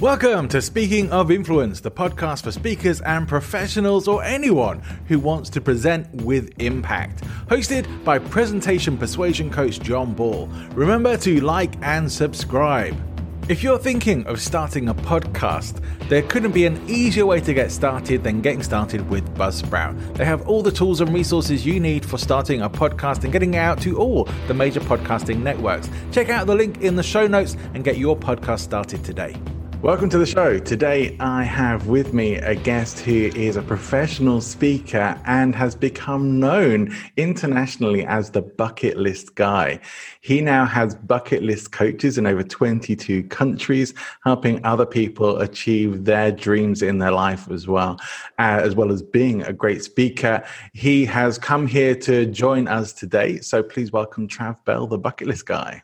Welcome to Speaking of Influence, the podcast for speakers and professionals or anyone who wants to present with impact. Hosted by presentation persuasion coach John Ball. Remember to like and subscribe. If you're thinking of starting a podcast, there couldn't be an easier way to get started than getting started with Buzzsprout. They have all the tools and resources you need for starting a podcast and getting it out to all the major podcasting networks. Check out the link in the show notes and get your podcast started today. Welcome to the show. Today I have with me a guest who is a professional speaker and has become known internationally as the bucket list guy. He now has bucket list coaches in over 22 countries, helping other people achieve their dreams in their life as well, uh, as well as being a great speaker. He has come here to join us today. So please welcome Trav Bell, the bucket list guy.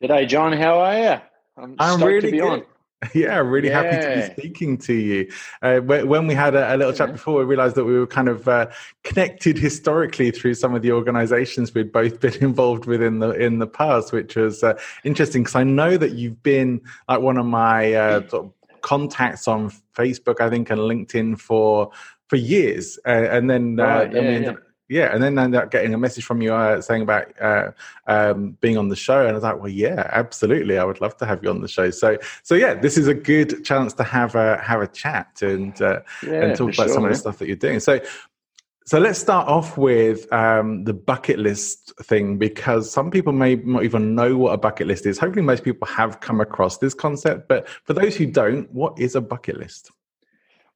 G'day, John. How are you? I'm, I'm really good. On. Yeah, really yeah. happy to be speaking to you. Uh, when we had a, a little chat before, we realized that we were kind of uh, connected historically through some of the organizations we'd both been involved with in the in the past, which was uh, interesting because I know that you've been like one of my uh, sort of contacts on Facebook, I think, and LinkedIn for for years, uh, and then, uh, right, yeah, yeah yeah, and then I ended up getting a message from you uh, saying about uh, um, being on the show, and I was like, well, yeah, absolutely, I would love to have you on the show. So, so yeah, this is a good chance to have a have a chat and uh, yeah, and talk about sure, some of the stuff that you're doing. So, so let's start off with um, the bucket list thing because some people may not even know what a bucket list is. Hopefully, most people have come across this concept, but for those who don't, what is a bucket list?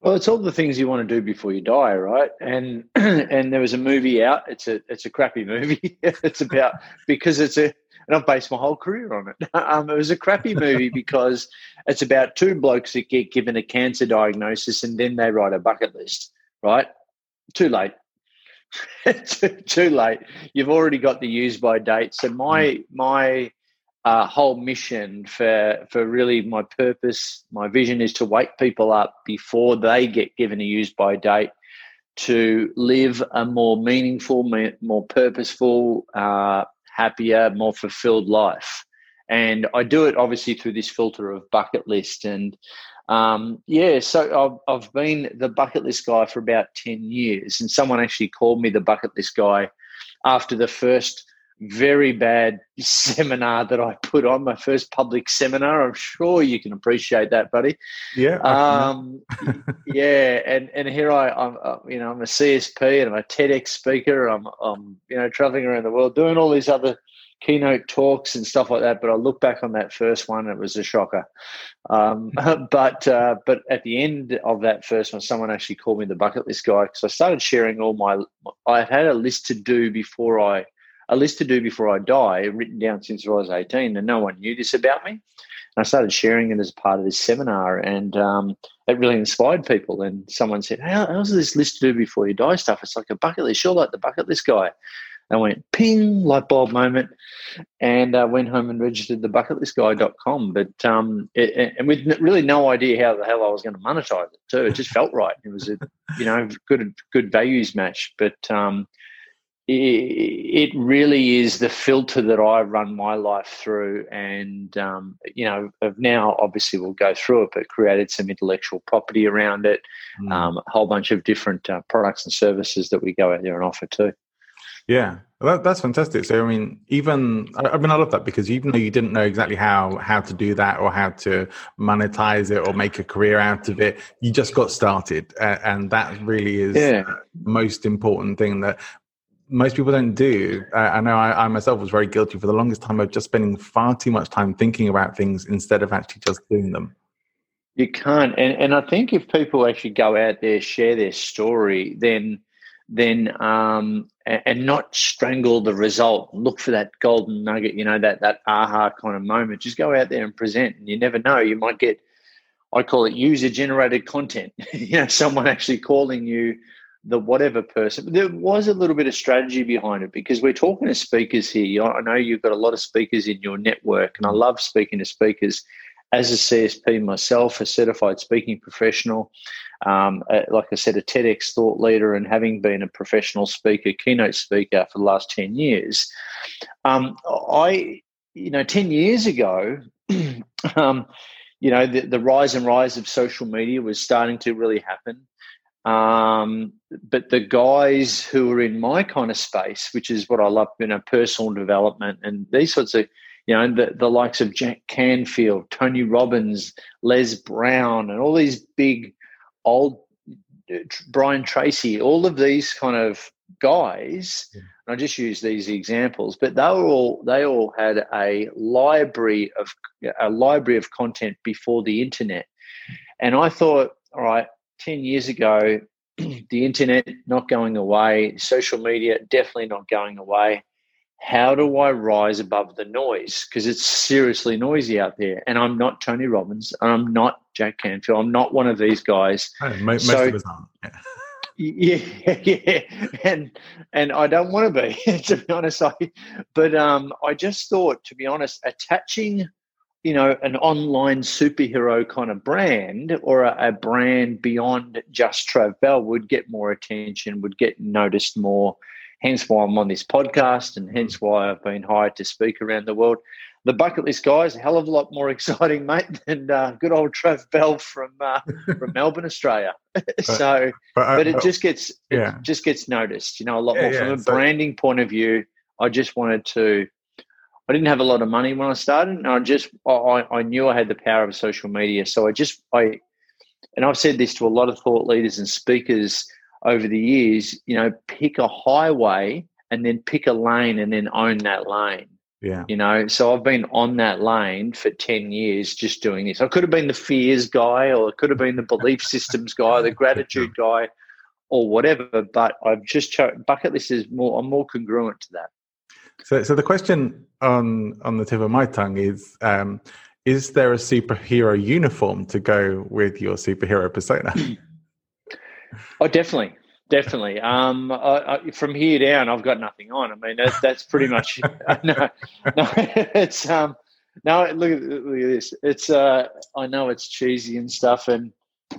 Well, it's all the things you want to do before you die, right? And and there was a movie out. It's a it's a crappy movie. it's about because it's a and I've based my whole career on it. Um, it was a crappy movie because it's about two blokes that get given a cancer diagnosis and then they write a bucket list, right? Too late. too, too, late. You've already got the use by date. So my mm. my uh, whole mission for for really my purpose, my vision is to wake people up before they get given a use by date to live a more meaningful, more purposeful, uh, happier, more fulfilled life. And I do it obviously through this filter of bucket list. And um, yeah, so I've, I've been the bucket list guy for about 10 years. And someone actually called me the bucket list guy after the first very bad seminar that I put on, my first public seminar. I'm sure you can appreciate that, buddy. Yeah. Um, yeah, and and here I, I'm, uh, you know, I'm a CSP and I'm a TEDx speaker. I'm, I'm, you know, traveling around the world doing all these other keynote talks and stuff like that. But I look back on that first one, it was a shocker. Um, but uh, but at the end of that first one, someone actually called me the bucket list guy because I started sharing all my. I had a list to do before I a list to do before I die, written down since I was 18, and no one knew this about me. And I started sharing it as part of this seminar, and um, it really inspired people. And someone said, How, How's this list to do before you die stuff? It's like a bucket list. You're like the bucket list guy. I went ping, light bulb moment, and uh, went home and registered the bucketlistguy.com. But um, it, and with really no idea how the hell I was going to monetize it too. It just felt right. It was a you know good good values match. But um, it really is the filter that I run my life through, and um, you know, of now obviously we'll go through it, but created some intellectual property around it, mm. um, a whole bunch of different uh, products and services that we go out there and offer too. Yeah, Well, that's fantastic. So, I mean, even I mean, I love that because even though you didn't know exactly how how to do that or how to monetize it or make a career out of it, you just got started, uh, and that really is yeah. the most important thing that most people don't do. Uh, I know I, I, myself was very guilty for the longest time of just spending far too much time thinking about things instead of actually just doing them. You can't, and and I think if people actually go out there share their story, then then um, and not strangle the result. Look for that golden nugget, you know, that that aha kind of moment. Just go out there and present, and you never know. You might get, I call it user generated content. you know, someone actually calling you the whatever person. There was a little bit of strategy behind it because we're talking to speakers here. I know you've got a lot of speakers in your network, and I love speaking to speakers. As a CSP myself, a certified speaking professional, um, like I said, a TEDx thought leader, and having been a professional speaker, keynote speaker for the last 10 years, um, I, you know, 10 years ago, um, you know, the, the, rise and rise of social media was starting to really happen. Um, but the guys who are in my kind of space, which is what I love, you know, personal development and these sorts of, you know, the, the likes of Jack Canfield, Tony Robbins, Les Brown, and all these big old uh, Brian Tracy, all of these kind of guys. Yeah. I just use these examples, but they were all they all had a library of a library of content before the internet, and I thought, all right, ten years ago, the internet not going away, social media definitely not going away how do I rise above the noise? Because it's seriously noisy out there. And I'm not Tony Robbins. and I'm not Jack Canfield. I'm not one of these guys. most, so, of us aren't. Yeah. yeah, yeah, and and I don't want to be, to be honest. I, but um, I just thought, to be honest, attaching, you know, an online superhero kind of brand or a, a brand beyond just Trav Bell would get more attention, would get noticed more, hence why I'm on this podcast and hence why I've been hired to speak around the world. The bucket list guy is a hell of a lot more exciting, mate, than uh, good old Trav Bell from uh, from Melbourne, Australia. so, but, uh, but, it just gets yeah. it just gets noticed, you know, a lot yeah, more from yeah, a so, branding point of view. I just wanted to. I didn't have a lot of money when I started, and I just I, I knew I had the power of social media, so I just I, and I've said this to a lot of thought leaders and speakers over the years, you know, pick a highway and then pick a lane and then own that lane. Yeah. You know, so I've been on that lane for 10 years just doing this. I could have been the fears guy or it could have been the belief systems guy, the gratitude guy or whatever, but I've just chosen bucket list is more I'm more congruent to that. So so the question on on the tip of my tongue is um is there a superhero uniform to go with your superhero persona? Oh, definitely, definitely. Um, I, I, from here down, I've got nothing on. I mean, that's that's pretty much no, no. It's um, no. Look at look at this. It's uh, I know it's cheesy and stuff, and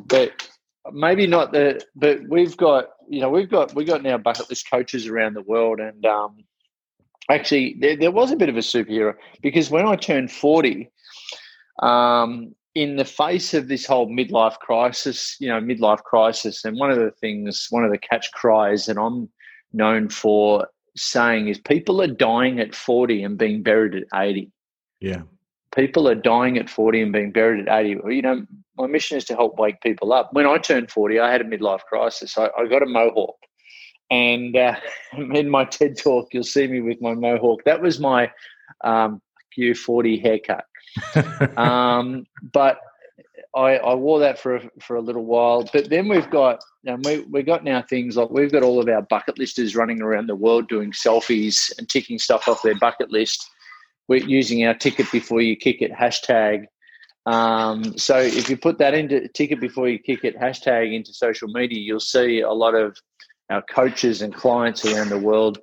but maybe not the. But we've got you know we've got we've got now bucket list coaches around the world, and um, actually there, there was a bit of a superhero because when I turned forty, um, in the face of this whole midlife crisis, you know, midlife crisis, and one of the things, one of the catch cries that I'm known for saying is people are dying at 40 and being buried at 80. Yeah. People are dying at 40 and being buried at 80. You know, my mission is to help wake people up. When I turned 40, I had a midlife crisis. I, I got a mohawk. And uh, in my TED talk, you'll see me with my mohawk. That was my um, Q40 haircut um, but I, I, wore that for a, for a little while. But then we've got and we we got now things like we've got all of our bucket listers running around the world doing selfies and ticking stuff off their bucket list. We're using our ticket before you kick it hashtag. Um, so if you put that into ticket before you kick it hashtag into social media, you'll see a lot of our coaches and clients around the world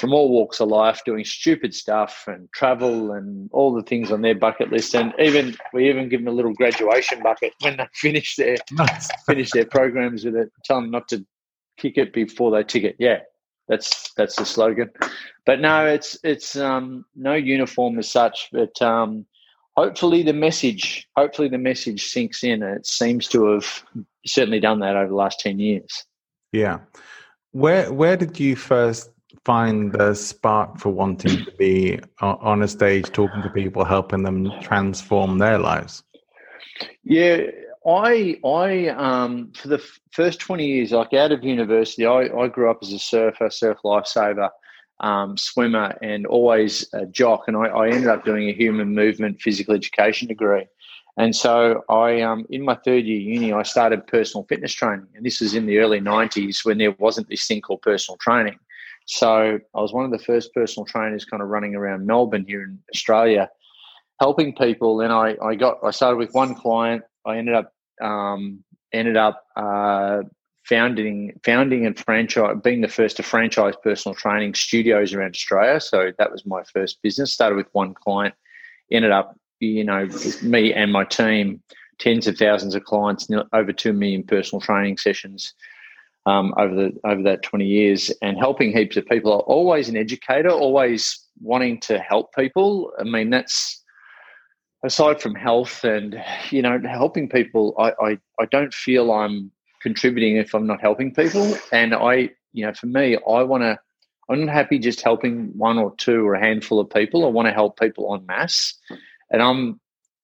from all walks of life doing stupid stuff and travel and all the things on their bucket list. And even we even give them a little graduation bucket when they finish their nice. finish their programs with it. Tell them not to kick it before they tick it. Yeah, that's that's the slogan. But no, it's it's um, no uniform as such. But um, hopefully the message hopefully the message sinks in. And it seems to have certainly done that over the last ten years. Yeah. Where where did you first find the spark for wanting to be on a stage talking to people helping them transform their lives yeah i i um for the f- first 20 years like out of university i i grew up as a surfer surf lifesaver um, swimmer and always a jock and I, I ended up doing a human movement physical education degree and so I, um, in my third year uni, I started personal fitness training, and this was in the early '90s when there wasn't this thing called personal training. So I was one of the first personal trainers, kind of running around Melbourne here in Australia, helping people. And I, I got, I started with one client. I ended up, um, ended up uh, founding, founding and franchise, being the first to franchise personal training studios around Australia. So that was my first business. Started with one client, ended up you know, me and my team, tens of thousands of clients, over two million personal training sessions um, over the over that twenty years, and helping heaps of people. Always an educator, always wanting to help people. I mean, that's aside from health and you know helping people. I I, I don't feel I'm contributing if I'm not helping people, and I you know for me, I want to. I'm not happy just helping one or two or a handful of people. I want to help people en masse and I'm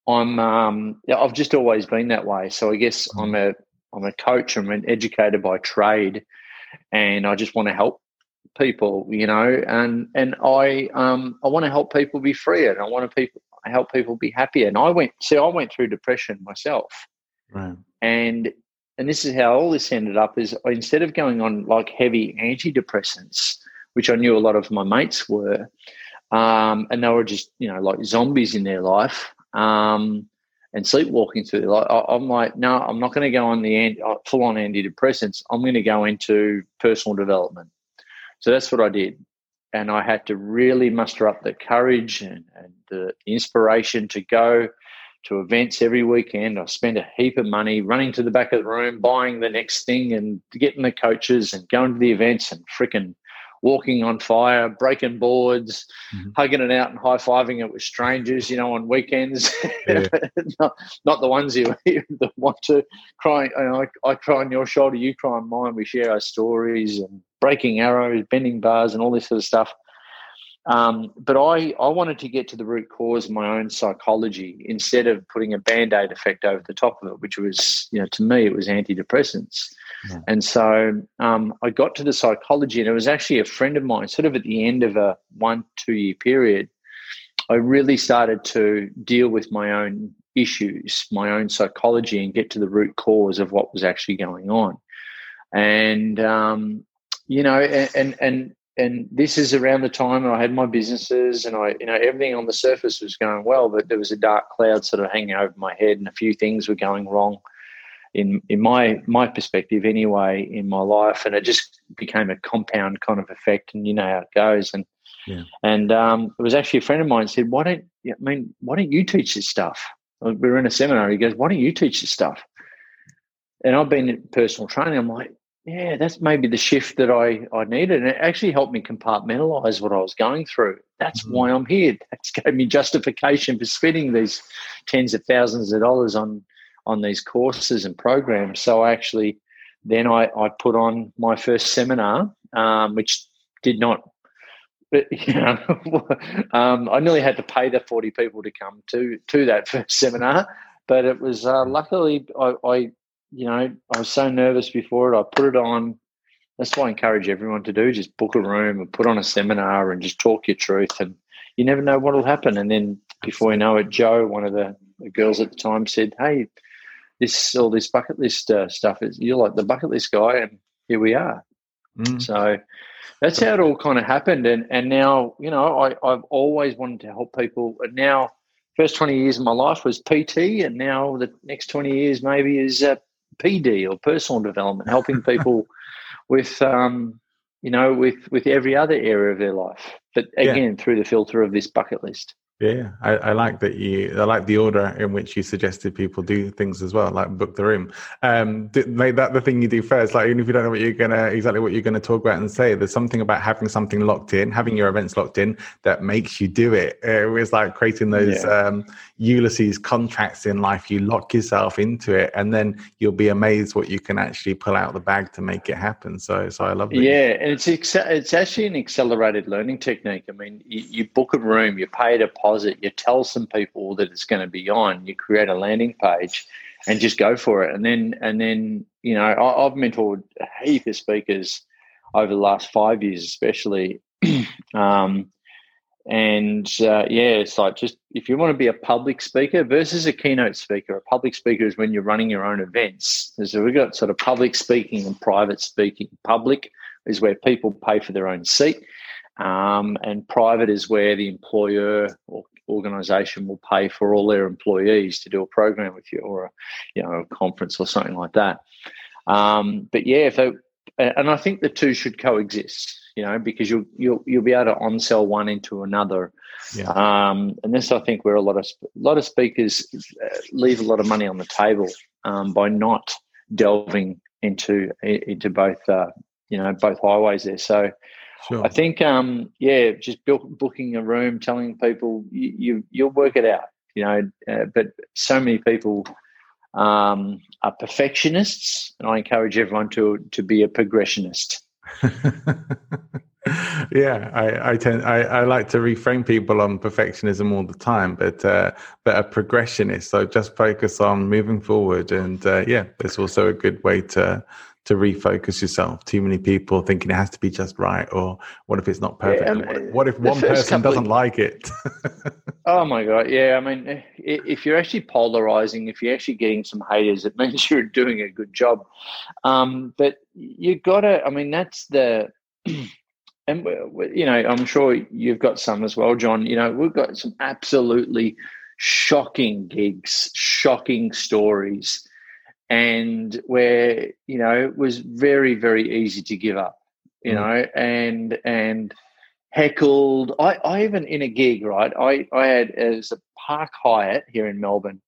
I'm um, yeah, I've just always been that way. So I guess I'm a I'm a coach. I'm an educator by trade, and I just want to help people, you know. And and I um I want to help people be freer, and I want to people help people be happier. And I went see I went through depression myself, right. and and this is how all this ended up. Is instead of going on like heavy antidepressants, which I knew a lot of my mates were, um, and they were just you know like zombies in their life um, and sleepwalking through. Like I'm like, no, I'm not going to go on the uh, full on antidepressants. I'm going to go into personal development. So that's what I did, and I had to really muster up the courage and, and the inspiration to go to events every weekend. I spent a heap of money running to the back of the room, buying the next thing, and getting the coaches and going to the events and freaking walking on fire, breaking boards, mm-hmm. hugging it out and high fiving it with strangers, you know, on weekends. Yeah. not, not, the ones you, want to cry. You know, I, I, cry on your shoulder, you cry on mine. We share our stories and breaking arrows, bending bars, and all this sort of stuff. Um, but I, I wanted to get to the root cause of my own psychology instead of putting a band aid effect over the top of it, which was, you know, to me, it was antidepressants. Yeah. And so um, I got to the psychology, and it was actually a friend of mine, sort of at the end of a one, two year period. I really started to deal with my own issues, my own psychology, and get to the root cause of what was actually going on. And, um, you know, and, and, and and this is around the time I had my businesses and I, you know, everything on the surface was going well, but there was a dark cloud sort of hanging over my head and a few things were going wrong in, in my, my perspective anyway, in my life. And it just became a compound kind of effect and you know how it goes. And, yeah. and um, it was actually a friend of mine said, why don't, I mean, why don't you teach this stuff? We were in a seminar. He goes, why don't you teach this stuff? And I've been in personal training. I'm like, yeah, that's maybe the shift that I, I needed. And it actually helped me compartmentalize what I was going through. That's mm-hmm. why I'm here. That's gave me justification for spending these tens of thousands of dollars on on these courses and programs. So I actually then I, I put on my first seminar, um, which did not but you know, um, I nearly had to pay the forty people to come to to that first seminar. But it was uh, luckily I, I you know, I was so nervous before it. I put it on. That's what I encourage everyone to do. Just book a room and put on a seminar and just talk your truth. And you never know what will happen. And then before you know it, Joe, one of the, the girls at the time, said, "Hey, this all this bucket list uh, stuff is you're like the bucket list guy, and here we are." Mm. So that's how it all kind of happened. And and now you know I I've always wanted to help people. And now first 20 years of my life was PT, and now the next 20 years maybe is uh, PD or personal development, helping people with um, you know with with every other area of their life, but again yeah. through the filter of this bucket list. Yeah, I, I, like that you. I like the order in which you suggested people do things as well, like book the room. Um, make that the thing you do first. Like even if you don't know what you're gonna exactly what you're gonna talk about and say, there's something about having something locked in, having your events locked in, that makes you do it. It was like creating those yeah. um, Ulysses contracts in life. You lock yourself into it, and then you'll be amazed what you can actually pull out the bag to make it happen. So, so I love that. Yeah, and it's it's actually an accelerated learning technique. I mean, you, you book a room, you pay a deposit deposit, you tell some people that it's going to be on, you create a landing page and just go for it. And then, and then, you know, I, have mentored a heap of speakers over the last five years, especially. um, and uh, yeah, it's like just if you want to be a public speaker versus a keynote speaker, a public speaker is when you're running your own events. So we've got sort of public speaking and private speaking. Public is where people pay for their own seat. Um, and private is where the employer or organisation will pay for all their employees to do a program with you or a, you know a conference or something like that. Um, but yeah, if they, and I think the two should coexist, you know, because you'll you'll you'll be able to on sell one into another. Yeah. Um, and this, I think, where a lot of a lot of speakers uh, leave a lot of money on the table um, by not delving into into both uh, you know both highways there. So Sure. I think, um, yeah, just build, booking a room, telling people you, you you'll work it out, you know. Uh, but so many people um, are perfectionists, and I encourage everyone to to be a progressionist. yeah, I, I tend I, I like to reframe people on perfectionism all the time, but uh, but a progressionist. So just focus on moving forward, and uh, yeah, it's also a good way to to refocus yourself. Too many people thinking it has to be just right, or what if it's not perfect? Yeah, what, if, what if one person doesn't of, like it? oh my god, yeah. I mean, if you're actually polarizing, if you're actually getting some haters, it means you're doing a good job. Um, but you got to. I mean, that's the. And you know, I'm sure you've got some as well, John. You know, we've got some absolutely shocking gigs, shocking stories and where you know it was very very easy to give up you mm. know and and heckled. I, I even in a gig right i i had as a park hyatt here in melbourne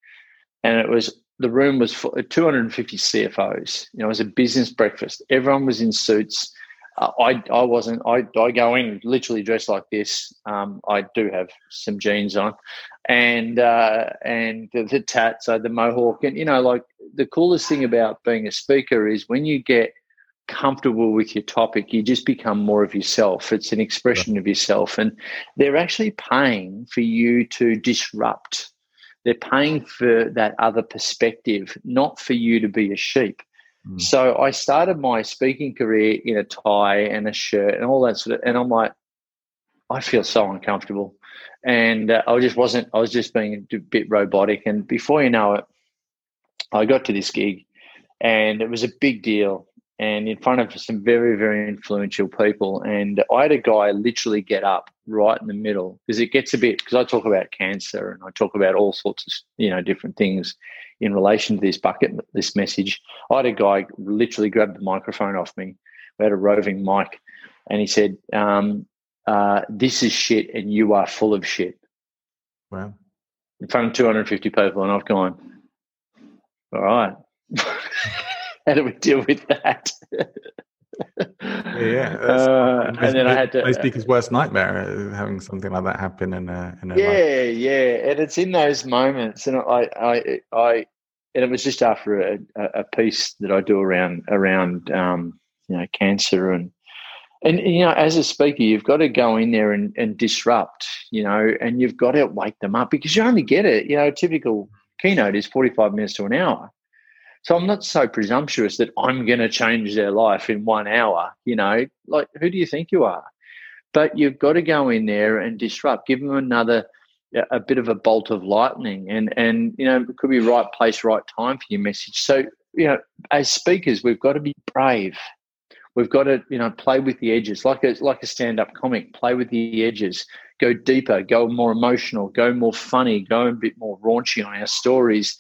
and it was the room was for 250 cfos you know it was a business breakfast. Everyone was in suits uh, I I wasn't. I I go in literally dressed like this. Um, I do have some jeans on, and uh, and the, the tats, so the mohawk, and you know, like the coolest thing about being a speaker is when you get comfortable with your topic, you just become more of yourself. It's an expression of yourself, and they're actually paying for you to disrupt. They're paying for that other perspective, not for you to be a sheep. Mm. So I started my speaking career in a tie and a shirt and all that sort of, and I'm like, I feel so uncomfortable, and uh, I just wasn't. I was just being a bit robotic, and before you know it, I got to this gig, and it was a big deal, and in front of some very very influential people, and I had a guy literally get up right in the middle because it gets a bit because I talk about cancer and I talk about all sorts of you know different things in relation to this bucket, this message. I had a guy literally grab the microphone off me. We had a roving mic, and he said, um, uh, "This is shit, and you are full of shit." Wow! In front of 250 people, and I've gone, "All right." How do we deal with that? yeah, uh, and then I had to. Speak his worst nightmare uh, having something like that happen in a. In a yeah, life. yeah, and it's in those moments, and I, I, I, and it was just after a, a piece that I do around around um, you know cancer and and you know as a speaker you've got to go in there and, and disrupt you know and you've got to wake them up because you only get it you know typical keynote is 45 minutes to an hour so I'm not so presumptuous that I'm going to change their life in one hour. You know, like who do you think you are? But you've got to go in there and disrupt. Give them another a bit of a bolt of lightning, and and you know it could be right place, right time for your message. So you know, as speakers, we've got to be brave. We've got to you know play with the edges, like a like a stand up comic. Play with the edges. Go deeper. Go more emotional. Go more funny. Go a bit more raunchy on our stories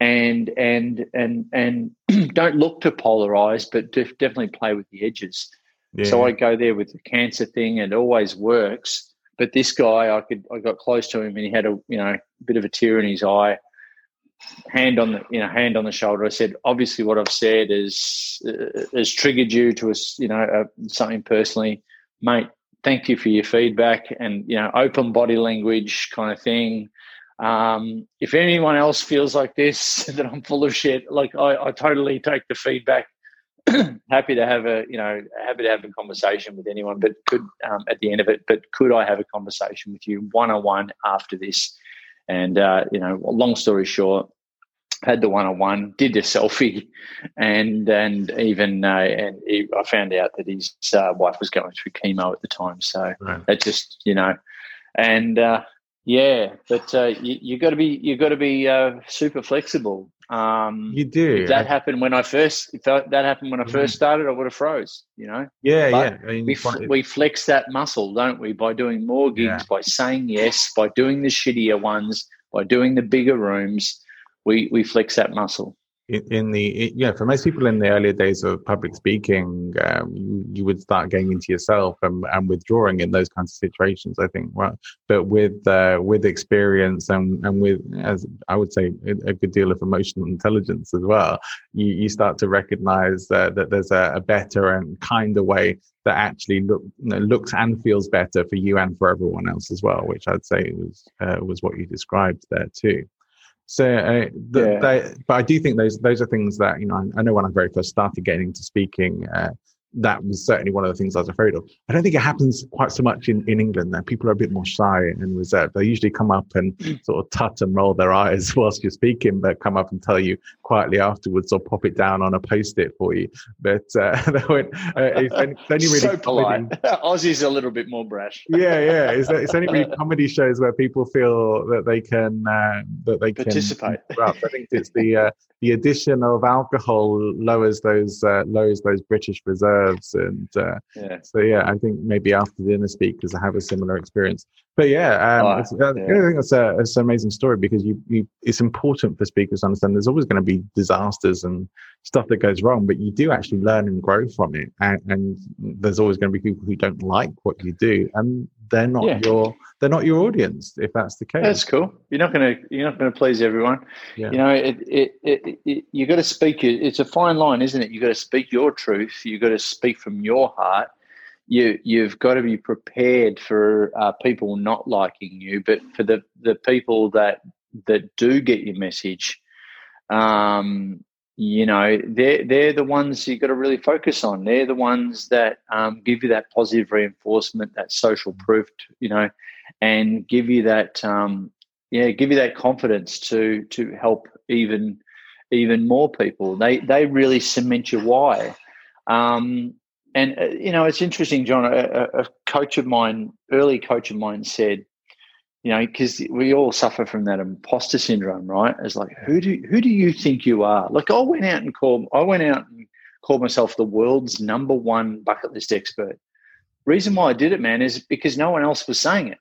and and and and don't look to polarize, but definitely play with the edges. Yeah. So I go there with the cancer thing, and it always works. but this guy, I could I got close to him and he had a you know bit of a tear in his eye. Hand on the you know hand on the shoulder. I said, obviously, what I've said is uh, has triggered you to a you know uh, something personally, mate. Thank you for your feedback and you know open body language kind of thing. Um, if anyone else feels like this, that I'm full of shit, like I, I totally take the feedback. happy to have a, you know, happy to have a conversation with anyone, but could um, at the end of it, but could I have a conversation with you one on one after this? And uh, you know, long story short, had the one on one, did the selfie, and and even uh, and he, I found out that his uh, wife was going through chemo at the time, so right. that just you know, and uh, yeah, but uh, you, you got to be you got to be uh, super flexible. Um, you do. If that happened when I first. If that, that happened when I first mm. started, I would have froze. You know. Yeah, but yeah. I mean, we we flex that muscle, don't we? By doing more gigs, yeah. by saying yes, by doing the shittier ones, by doing the bigger rooms, we we flex that muscle in the yeah for most people in the earlier days of public speaking um, you, would start getting into yourself and, and withdrawing in those kinds of situations i think well but with uh, with experience and and with as i would say a good deal of emotional intelligence as well you, you start to recognize uh, that there's a, a, better and kinder way that actually look, you know, looks and feels better for you and for everyone else as well which i'd say was uh, was what you described there too so, uh, the, yeah. they, but I do think those those are things that you know. I, I know when I very first started getting into speaking, uh, that was certainly one of the things I was afraid of. I don't think it happens quite so much in, in England. There, people are a bit more shy and reserved. They usually come up and mm. sort of tut and roll their eyes whilst you're speaking, but come up and tell you quietly afterwards or pop it down on a post-it for you. But uh, they won't. Uh, it's, only, it's only really so polite. Aussie's a little bit more brash. yeah, yeah. It's, it's only really comedy shows where people feel that they can uh, that they participate. can participate. I think it's the uh, the addition of alcohol lowers those uh, lowers those British reserves, and uh, yeah. so yeah, I think maybe after the inner speakers I have a similar experience. But yeah, um, oh, it's, yeah. I think that's, a, it's an amazing story because you, you, it's important for speakers to understand there's always going to be disasters and stuff that goes wrong, but you do actually learn and grow from it, and, and there's always going to be people who don't like what you do, and they're not yeah. your they're not your audience if that's the case. That's cool. You're not gonna you're not gonna please everyone. Yeah. You know, it it, it, it you got to speak. It's a fine line, isn't it? You got to speak your truth. You got to speak from your heart. You you've got to be prepared for uh, people not liking you, but for the the people that that do get your message. Um, you know they're they're the ones you've got to really focus on. They're the ones that um, give you that positive reinforcement that social proof you know and give you that um, yeah give you that confidence to to help even even more people. They they really cement your why. Um, and uh, you know it's interesting john a, a coach of mine early coach of mine said you know, because we all suffer from that imposter syndrome, right? It's like, who do who do you think you are? Like, I went out and called, I went out and called myself the world's number one bucket list expert. Reason why I did it, man, is because no one else was saying it.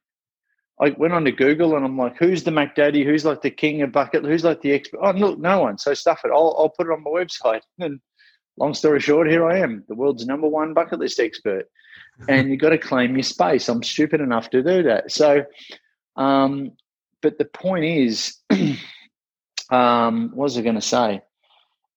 I went on to Google and I'm like, who's the Mac Daddy? Who's like the king of bucket? Who's like the expert? Oh, look, no one. So stuff it. I'll, I'll put it on my website. And long story short, here I am, the world's number one bucket list expert. And you've got to claim your space. I'm stupid enough to do that. So um, but the point is, um, what was I going to say?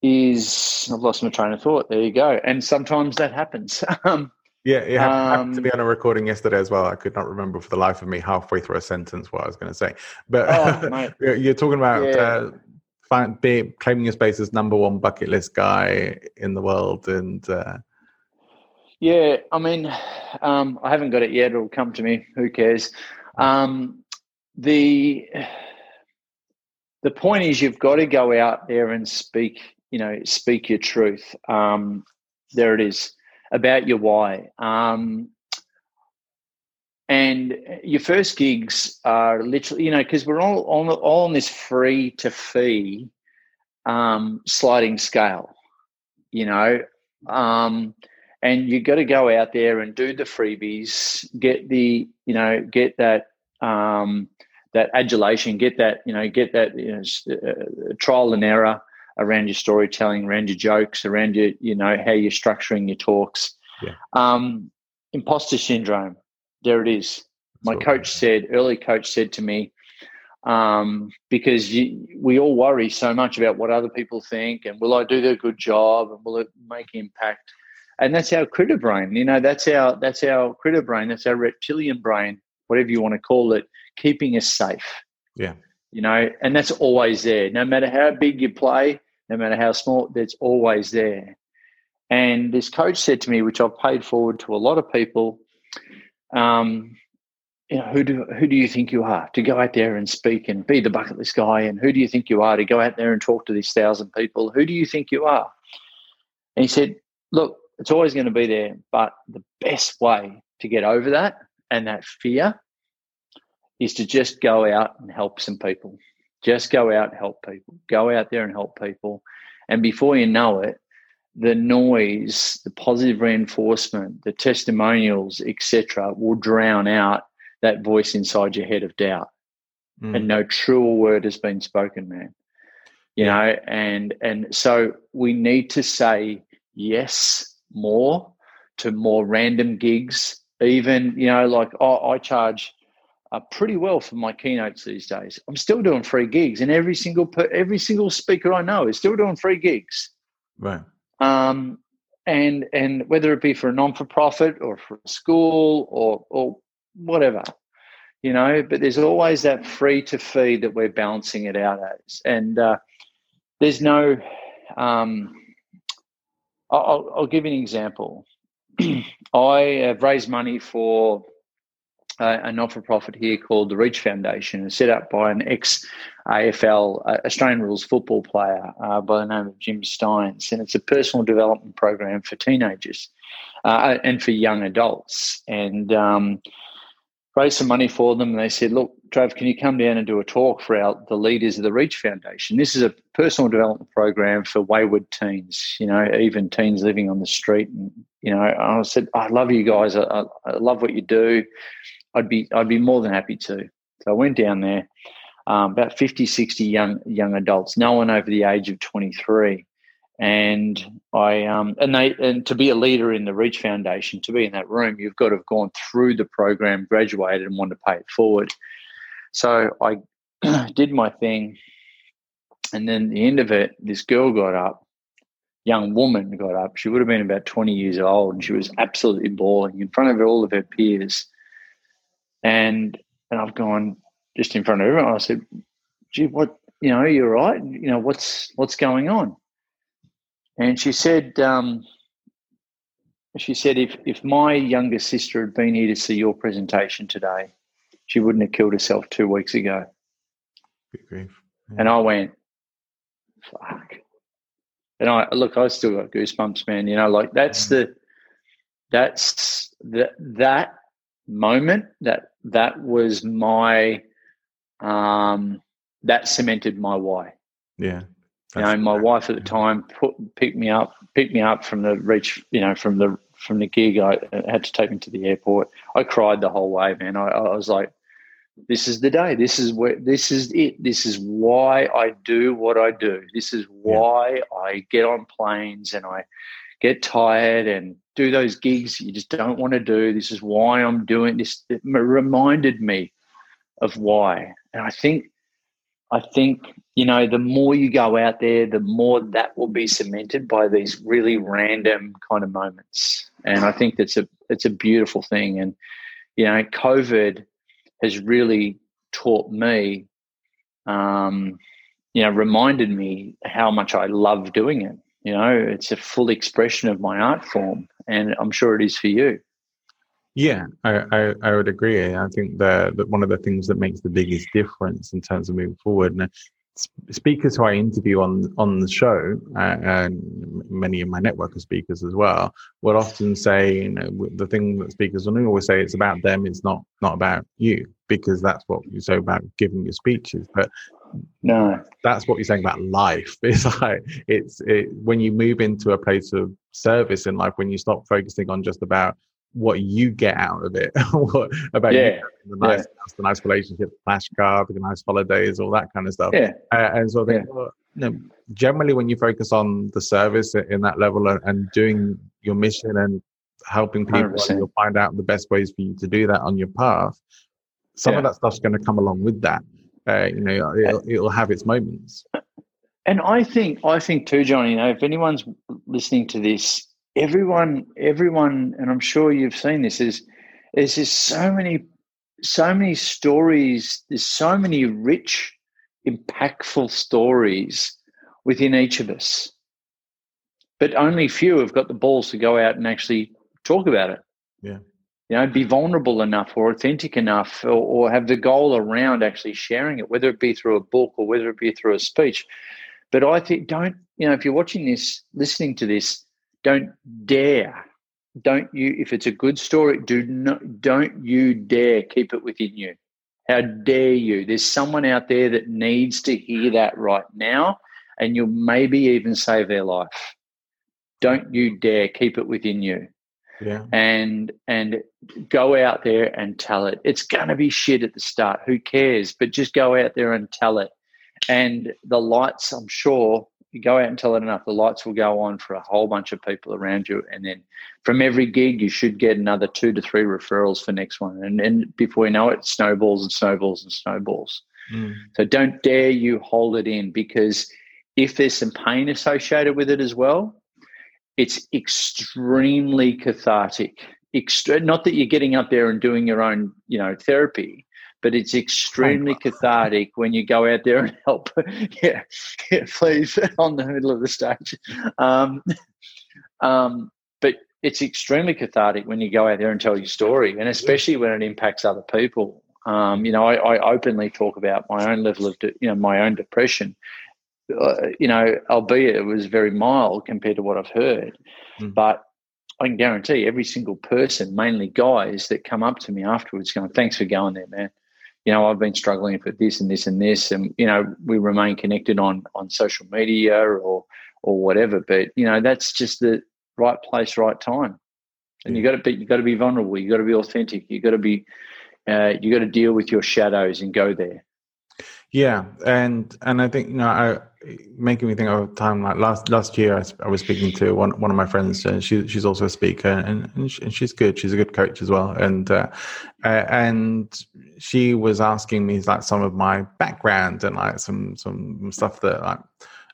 Is I've lost my train of thought. There you go. And sometimes that happens. Um, yeah, it happened, um, to be on a recording yesterday as well. I could not remember for the life of me halfway through a sentence what I was going to say. But oh, you're talking about yeah. uh, find, be, claiming your space as number one bucket list guy in the world, and uh, yeah, I mean, um, I haven't got it yet. It'll come to me. Who cares? Um, the the point is you've got to go out there and speak you know speak your truth. Um, there it is about your why. Um, and your first gigs are literally you know because we're all on all on this free to fee um, sliding scale you know? Um, and you've got to go out there and do the freebies get the you know get that um, that adulation, get that you know, get that you know, uh, trial and error around your storytelling, around your jokes, around your you know how you're structuring your talks. Yeah. Um, imposter syndrome. There it is. My coach said, early coach said to me, um, because you, we all worry so much about what other people think and will I do the good job and will it make impact? And that's our critter brain. You know, that's our that's our critter brain. That's our reptilian brain, whatever you want to call it, keeping us safe. Yeah. You know, and that's always there. No matter how big you play, no matter how small, that's always there. And this coach said to me, which I've paid forward to a lot of people, um, you know, who do who do you think you are to go out there and speak and be the bucket list guy? And who do you think you are to go out there and talk to these thousand people? Who do you think you are? And he said, Look, it's always going to be there, but the best way to get over that and that fear is to just go out and help some people. Just go out and help people. Go out there and help people. And before you know it, the noise, the positive reinforcement, the testimonials, etc., will drown out that voice inside your head of doubt. Mm. And no truer word has been spoken, man. You yeah. know, and and so we need to say yes more to more random gigs. Even you know, like oh, I charge uh, pretty well for my keynotes these days. I'm still doing free gigs, and every single every single speaker I know is still doing free gigs. Right. Um, and and whether it be for a non for profit or for a school or or whatever, you know. But there's always that free to feed that we're balancing it out as, and uh, there's no. Um, I'll, I'll give you an example. I have raised money for uh, a not for profit here called the Reach Foundation, set up by an ex AFL uh, Australian rules football player uh, by the name of Jim Stynes, and it's a personal development program for teenagers uh, and for young adults. And um, raised some money for them, and they said, "Look, Trav, can you come down and do a talk for our, the leaders of the Reach Foundation? This is a personal development program for wayward teens, you know, even teens living on the street." And you know, I said, "I love you guys. I, I love what you do. I'd be I'd be more than happy to." So I went down there. Um, about 50, 60 young young adults, no one over the age of 23 and I um, and they and to be a leader in the Reach Foundation, to be in that room, you've got to have gone through the program, graduated, and want to pay it forward. So I did my thing, and then at the end of it, this girl got up, young woman got up. She would have been about twenty years old, and she was absolutely bawling in front of all of her peers. And and I've gone just in front of everyone. I said, "Gee, what? You know, you're right. You know, what's what's going on?" And she said, um, she said, if, if my younger sister had been here to see your presentation today, she wouldn't have killed herself two weeks ago. Yeah. And I went, fuck. And I look, I still got goosebumps, man. You know, like that's the that's the that moment that that was my um that cemented my why. Yeah. You know, my wife at the time put, picked me up, picked me up from the reach, you know, from the from the gig. I had to take me to the airport. I cried the whole way, man. I, I was like, "This is the day. This is where. This is it. This is why I do what I do. This is why yeah. I get on planes and I get tired and do those gigs you just don't want to do. This is why I'm doing this. It reminded me of why, and I think I think, you know, the more you go out there, the more that will be cemented by these really random kind of moments. And I think that's a it's a beautiful thing. And, you know, COVID has really taught me, um, you know, reminded me how much I love doing it. You know, it's a full expression of my art form. And I'm sure it is for you. Yeah, I, I, I, would agree. I think that that one of the things that makes the biggest difference in terms of moving forward, and speakers who I interview on on the show, uh, and many of my network of speakers as well, will often say, you know, the thing that speakers will always say, it's about them. It's not not about you, because that's what you say about giving your speeches. But no, that's what you're saying about life. It's like it's it, when you move into a place of service in life, when you stop focusing on just about what you get out of it, what about yeah. the nice, yeah. the nice relationship, flashcards, the nice holidays, all that kind of stuff. Yeah. Uh, and so I think, yeah. well, you know, generally when you focus on the service in that level and, and doing your mission and helping people, you'll find out the best ways for you to do that on your path. some yeah. of that stuff's going to come along with that. Uh, you know, it'll, it'll have its moments. And I think, I think too, Johnny. You know, if anyone's listening to this, everyone, everyone, and I'm sure you've seen this, is is there's just so many, so many stories. There's so many rich, impactful stories within each of us, but only few have got the balls to go out and actually talk about it. Yeah you know, be vulnerable enough or authentic enough or, or, have the goal around actually sharing it, whether it be through a book or whether it be through a speech. But I think don't, you know, if you're watching this, listening to this, don't dare, don't you, if it's a good story, do not, don't you dare keep it within you. How dare you? There's someone out there that needs to hear that right now, and you'll maybe even save their life. Don't you dare keep it within you yeah. and and go out there and tell it. It's going to be shit at the start. Who cares? But just go out there and tell it. And the lights, I'm sure, you go out and tell it enough, the lights will go on for a whole bunch of people around you. And then from every gig, you should get another two to three referrals for next one. And then before you know it, snowballs and snowballs and snowballs. Mm. So don't dare you hold it in because if there's some pain associated with it as well, it's extremely cathartic. Extra, not that you're getting up there and doing your own, you know, therapy, but it's extremely cathartic when you go out there and help. yeah, yeah, please, on the middle of the stage. Um, um, but it's extremely cathartic when you go out there and tell your story, and especially when it impacts other people. Um, you know, I, I, openly talk about my own level of, de- you know, my own depression, uh, you know, albeit it was very mild compared to what I've heard. Mm. But I can guarantee every single person, mainly guys, that come up to me afterwards going, Thanks for going there, man. You know, I've been struggling for this and this and this. And, you know, we remain connected on on social media or or whatever. But, you know, that's just the right place, right time. And you got to be you got to be vulnerable. You got to be authentic. You got to be uh, you got to deal with your shadows and go there. Yeah, and and I think you know, I making me think of a time like last last year. I, I was speaking to one one of my friends, and she she's also a speaker, and and, she, and she's good. She's a good coach as well, and uh, and she was asking me like some of my background and like some some stuff that like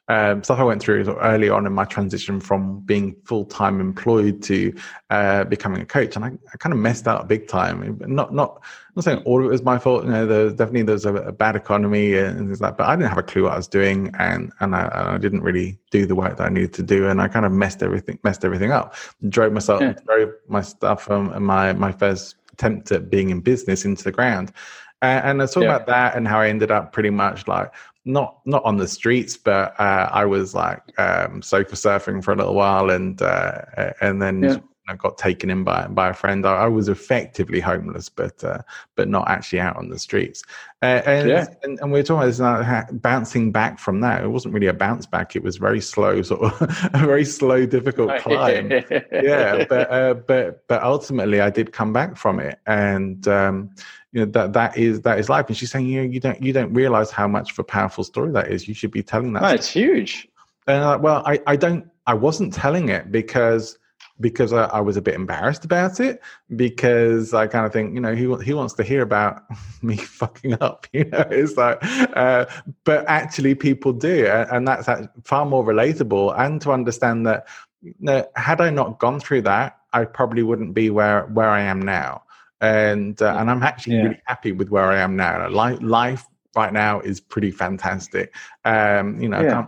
um, stuff I went through early on in my transition from being full time employed to uh, becoming a coach, and I, I, kind of messed out big time. Not not not saying all of it was my fault. You know, there's definitely there's a, a, bad economy and things like. But I didn't have a clue what I was doing, and and I, and I, didn't really do the work that I needed to do, and I kind of messed everything messed everything up. Drove myself, yeah. drove my stuff and my my first attempt at being in business into the ground. and I talk yeah. about that and how I ended up pretty much like not not on the streets, but uh, I was like um, sofa surfing for a little while, and uh, and then yeah. I got taken in by by a friend. I, I was effectively homeless, but uh, but not actually out on the streets. Uh, and, yeah. and, and we are talking about this bouncing back from that. It wasn't really a bounce back. It was very slow, sort of a very slow, difficult climb. yeah, but uh, but but ultimately, I did come back from it, and. Um, you know that that is that is life. And she's saying you know you don't you don't realize how much of a powerful story that is. You should be telling that it's huge. And like, well i i don't i wasn't telling it because because I, I, was a bit embarrassed about it because I kind of think you know he he wants to hear about me fucking up you know it's like uh, but actually people do. And that's far more relatable. And to understand that you know, had I not gone through that I probably wouldn't be where where I am now and uh, and I'm actually yeah. really happy with where I am now. Life, life right now is pretty fantastic. Um, you know, yeah.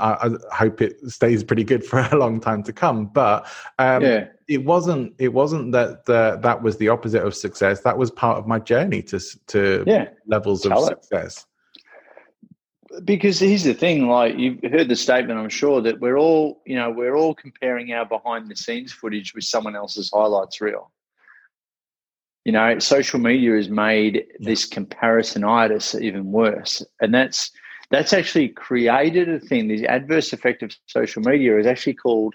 I, I, hope it stays pretty good for a long time to come. But um, yeah. it wasn't. It wasn't that the, that was the opposite of success. That was part of my journey to to yeah. levels Tell of it. success. Because here's the thing, like you've heard the statement, I'm sure that we're all, you know, we're all comparing our behind the scenes footage with someone else's highlights reel. You know, social media has made yeah. this comparisonitis even worse, and that's that's actually created a thing. The adverse effect of social media is actually called.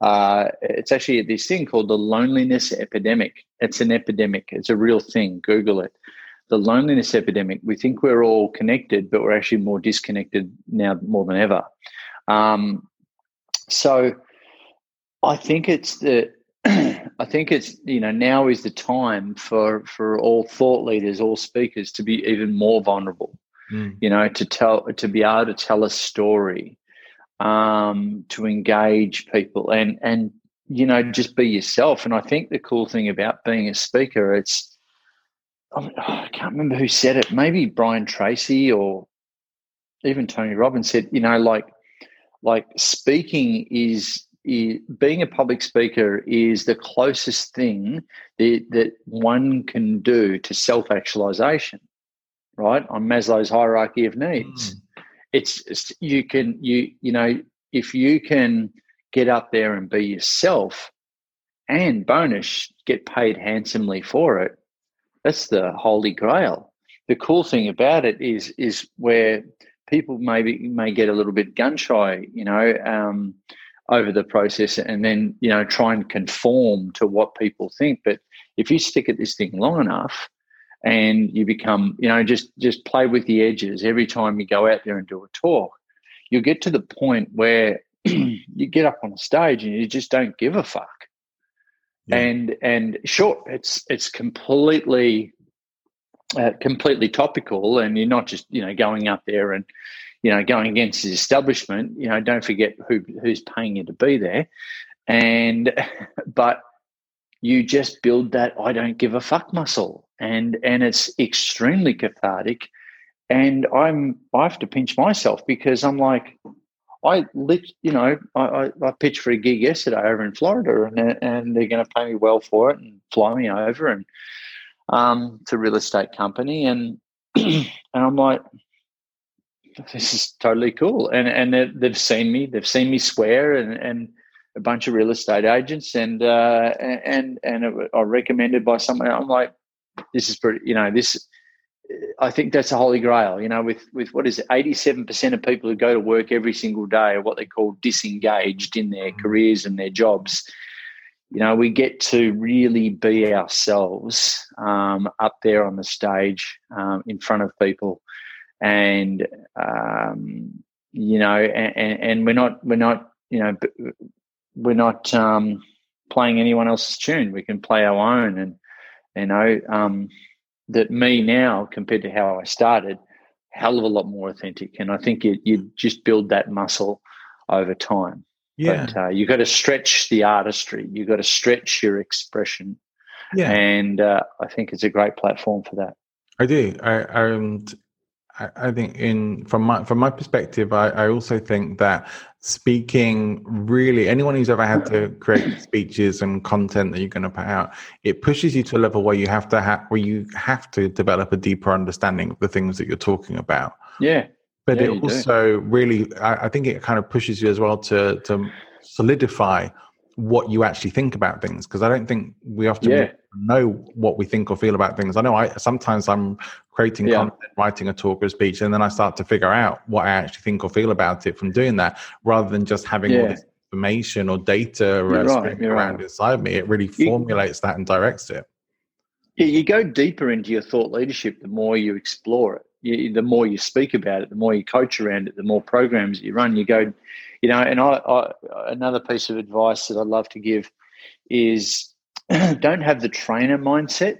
Uh, it's actually this thing called the loneliness epidemic. It's an epidemic. It's a real thing. Google it. The loneliness epidemic. We think we're all connected, but we're actually more disconnected now more than ever. Um, so, I think it's the I think it's you know now is the time for for all thought leaders, all speakers to be even more vulnerable. Mm. You know, to tell to be able to tell a story, um, to engage people, and and you know just be yourself. And I think the cool thing about being a speaker, it's I can't remember who said it. Maybe Brian Tracy or even Tony Robbins said, you know, like like speaking is, is being a public speaker is the closest thing that, that one can do to self actualization, right? On Maslow's hierarchy of needs. Mm. It's, it's you can you you know if you can get up there and be yourself and bonus get paid handsomely for it that's the holy grail. The cool thing about it is is where people maybe may get a little bit gun shy, you know, um, over the process, and then you know try and conform to what people think. But if you stick at this thing long enough, and you become, you know, just just play with the edges every time you go out there and do a talk, you'll get to the point where you get up on a stage and you just don't give a fuck. Yeah. And and sure, it's it's completely uh, completely topical, and you're not just you know going up there and you know going against the establishment. You know, don't forget who who's paying you to be there, and but you just build that I don't give a fuck muscle, and and it's extremely cathartic. And I'm I have to pinch myself because I'm like I lit, you know, I, I, pitched for a gig yesterday over in Florida, and and they're going to pay me well for it and fly me over, and um, to real estate company, and and I'm like, this is totally cool, and and they've seen me, they've seen me swear, and and a bunch of real estate agents, and uh, and and I recommended by someone. I'm like, this is pretty, you know, this I think that's a holy grail. You know, with with what is it, eighty seven percent of people who go to work every single day are what they call disengaged in their mm. careers and their jobs. You know, we get to really be ourselves um, up there on the stage um, in front of people, and um, you know, and, and, we're not we're not you know we're not um, playing anyone else's tune. We can play our own, and you know um, that me now compared to how I started, hell of a lot more authentic. And I think you, you just build that muscle over time. Yeah. But uh, you got to stretch the artistry. You got to stretch your expression. Yeah. And uh, I think it's a great platform for that. I do. I, I, I think in from my from my perspective, I, I also think that speaking really anyone who's ever had to create speeches and content that you're going to put out it pushes you to a level where you have to have where you have to develop a deeper understanding of the things that you're talking about yeah but yeah, it also do. really I, I, think it kind of pushes you as well to to solidify what you actually think about things because i don't think we often yeah. know what we think or feel about things i know i sometimes i'm creating yeah. content, writing a talk or a speech, and then I start to figure out what I actually think or feel about it from doing that, rather than just having yeah. all this information or data uh, right, around right. inside me. It really formulates you, that and directs it. Yeah, you go deeper into your thought leadership the more you explore it. You, the more you speak about it, the more you coach around it, the more programs you run. You go, you know. And I, I another piece of advice that I love to give is don't have the trainer mindset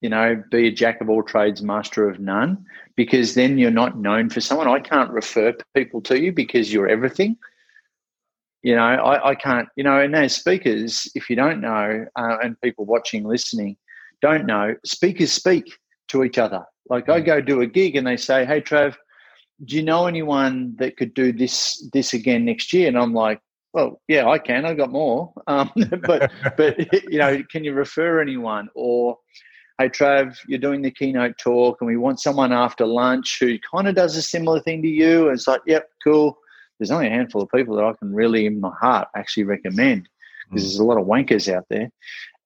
you know, be a jack of all trades, master of none, because then you're not known for someone. I can't refer people to you because you're everything. You know, I, I can't, you know, and as speakers, if you don't know, uh, and people watching, listening, don't know, speakers speak to each other. Like I mm. go do a gig and they say, Hey, Trav, do you know anyone that could do this this again next year? And I'm like, well, yeah, I can. I've got more, um, but but you know, can you refer anyone? Or hey Trav, you're doing the keynote talk, and we want someone after lunch who kind of does a similar thing to you. And it's like, yep, cool. There's only a handful of people that I can really, in my heart, actually recommend because mm. there's a lot of wankers out there,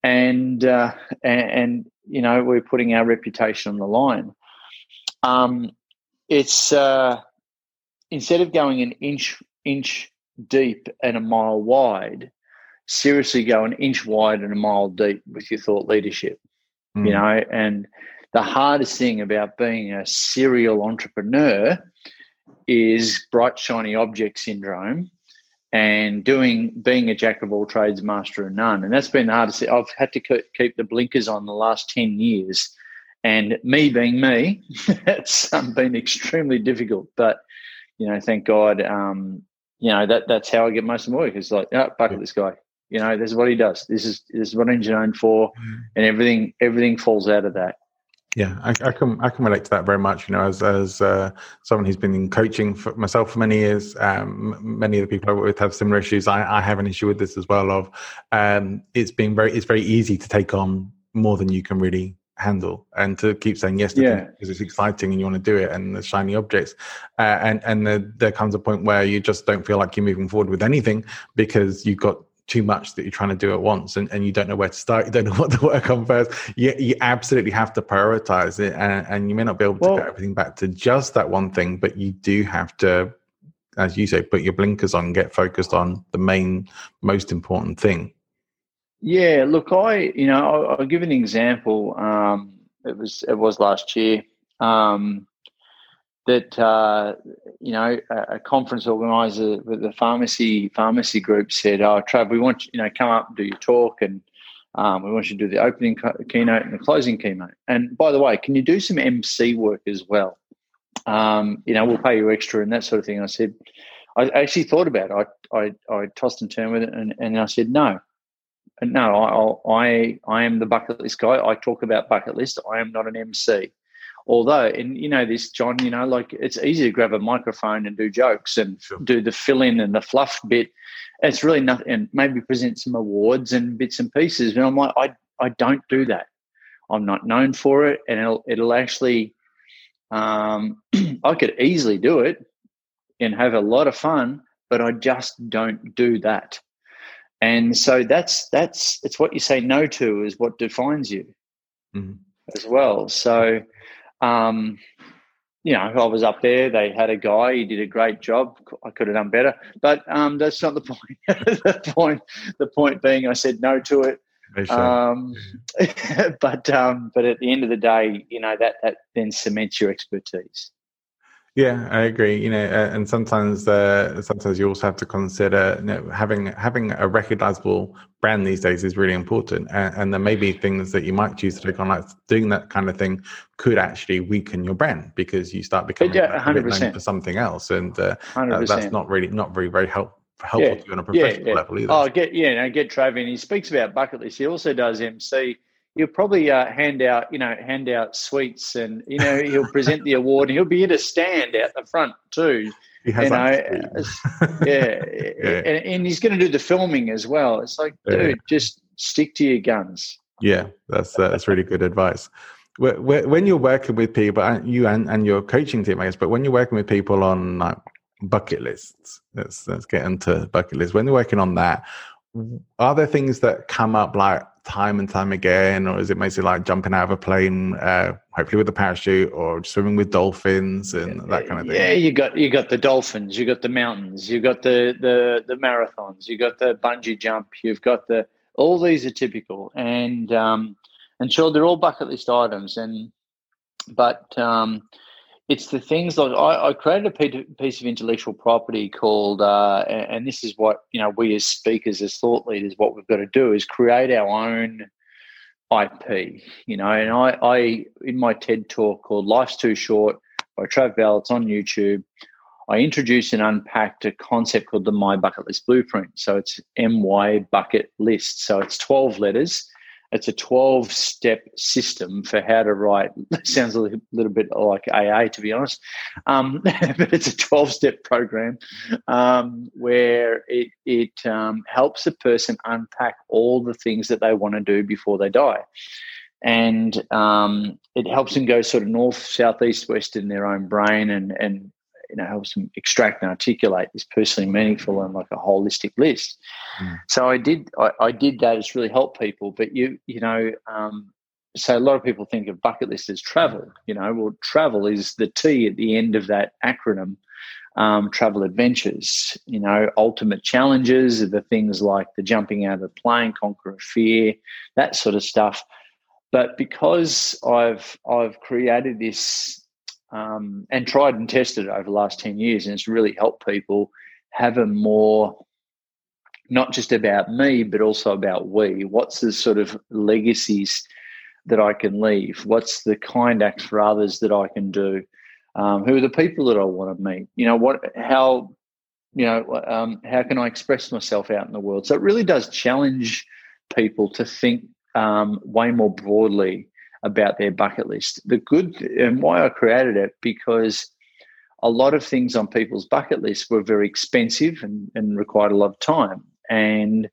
and, uh, and and you know we're putting our reputation on the line. Um, it's uh, instead of going an inch inch deep and a mile wide, seriously go an inch wide and a mile deep with your thought leadership mm. you know, and the hardest thing about being a serial entrepreneur is bright shiny object syndrome and doing being a jack of all trades, master of none. And that's been the hardest. Thing I've had to keep the blinkers on the last 10 years. And me being me, it's um, been extremely difficult. But, you know, thank God, um, you know, that that's how I get most of my work. It's like, oh, bucket this guy. You know, this is what he does. This is this is what he's known for, mm. and everything everything falls out of that. Yeah, I, I, can I can relate to that very much. You know, as as uh, someone who's been in coaching for myself for many years, um, many of the people I work with have similar issues. I, I have an issue with this as well. Of um, it's being very it's very easy to take on more than you can really handle, and to keep saying yes to yeah. because it's exciting and you want to do it, and the shiny objects, uh, and and the, there comes a point where you just don't feel like you're moving forward with anything because you've got too much that you're trying to do at once and, and you don't know where to start you don't know what to work on first. You, you absolutely have to prioritize it and, and you may not be able to well, get everything back to just that one thing but you do have to as you say put your blinkers on get focused on the main most important thing. Yeah look i you know i'll, I'll give an example. Um, it was it was last year. Um, that uh, you know a, conference organizer with the pharmacy pharmacy group said, "Oh, Trav, we want you, you know come up and do your talk, and um, we want you to do the opening keynote and the closing keynote. And by the way, can you do some MC work as well? Um, you know, we'll pay you extra and that sort of thing." I said, I actually thought about it. I I, I tossed and turned with it, and, and I said, "No." No, I, I I am the bucket list guy. I talk about bucket list. I am not an MC. Although, and you know this, John, you know, like it's easy to grab a microphone and do jokes and sure. do the fill in and the fluff bit. It's really nothing, and maybe present some awards and bits and pieces. And I'm like, I, I don't do that. I'm not known for it, and it'll, it'll actually, um, I could easily do it and have a lot of fun, but I just don't do that. And so that's that's it's what you say no to is what defines you mm-hmm. as well. So um, you know, I was up there. They had a guy. He did a great job. I could have done better, but um, that's not the point. the point. The point being, I said no to it. Um, but um, but at the end of the day, you know that that then cements your expertise. Yeah, I agree. You know, uh, and sometimes uh, sometimes you also have to consider you know, having having a recognizable brand these days is really important. And, and, there may be things that you might choose to take on, like doing that kind of thing, could actually weaken your brand because you start becoming yeah, a bit known for something else, and uh, that's not really not very very helpful helpful yeah. to you on a professional yeah, yeah. level either. Oh, get yeah, no, get Trav He speaks about bucket list. He also does MC he'll probably uh, hand out, you know, hand out sweets, and you know, he'll present the award, and he'll be in a stand out the front too. He has you know, yeah, yeah. And, and, he's going to do the filming as well. It's like, dude, yeah. just stick to your guns. Yeah, that's uh, that's really good advice. When you're working with people, uh, you and, and your coaching team, I guess, but when you're working with people on like bucket lists, let's let's get into bucket lists. When you're working on that, are there things that come up like time and time again, or is it mostly like jumping out of a plane, uh, hopefully with a parachute, or swimming with dolphins and that kind of thing? Yeah, you got you got the dolphins, you got the mountains, you got the the the marathons, you got the bungee jump, you've got the all these are typical, and um, and sure they're all bucket list items, and but um, it's the things like I, I, created a piece of intellectual property called, uh, and this is what you know we as speakers, as thought leaders, what we've got to do is create our own IP. You know, and I, I in my TED talk called "Life's Too Short" by Trav Bell, it's on YouTube. I introduced and unpacked a concept called the My Bucket List Blueprint. So it's MY Bucket List. So it's twelve letters it's a 12 step system for how to write. sounds a little, little, bit like AA, to be honest, um, but it's a 12 step program um, where it, it um, helps a person unpack all the things that they want to do before they die. And um, it helps them go sort of north, south, east, west in their own brain and, and you know helps them extract and articulate this personally meaningful and like a holistic list. Mm. So I did I, I, did that. It's really helped people. But you you know um, so a lot of people think of bucket list as travel. You know, well travel is the T at the end of that acronym. Um, travel adventures, you know, ultimate challenges are the things like the jumping out of the plane, conquer fear, that sort of stuff. But because I've I've created this um, and tried and tested it over the last 10 years. And it's really helped people have a more not just about me, but also about we. What's the sort of legacies that I can leave? What's the kind acts for others that I can do? Um, who are the people that I want to meet? You know, what, how, you know, um, how can I express myself out in the world? So it really does challenge people to think um, way more broadly about their bucket list. The good, and why I created it, because a lot of things on people's bucket lists were very expensive and, and required a lot of time. And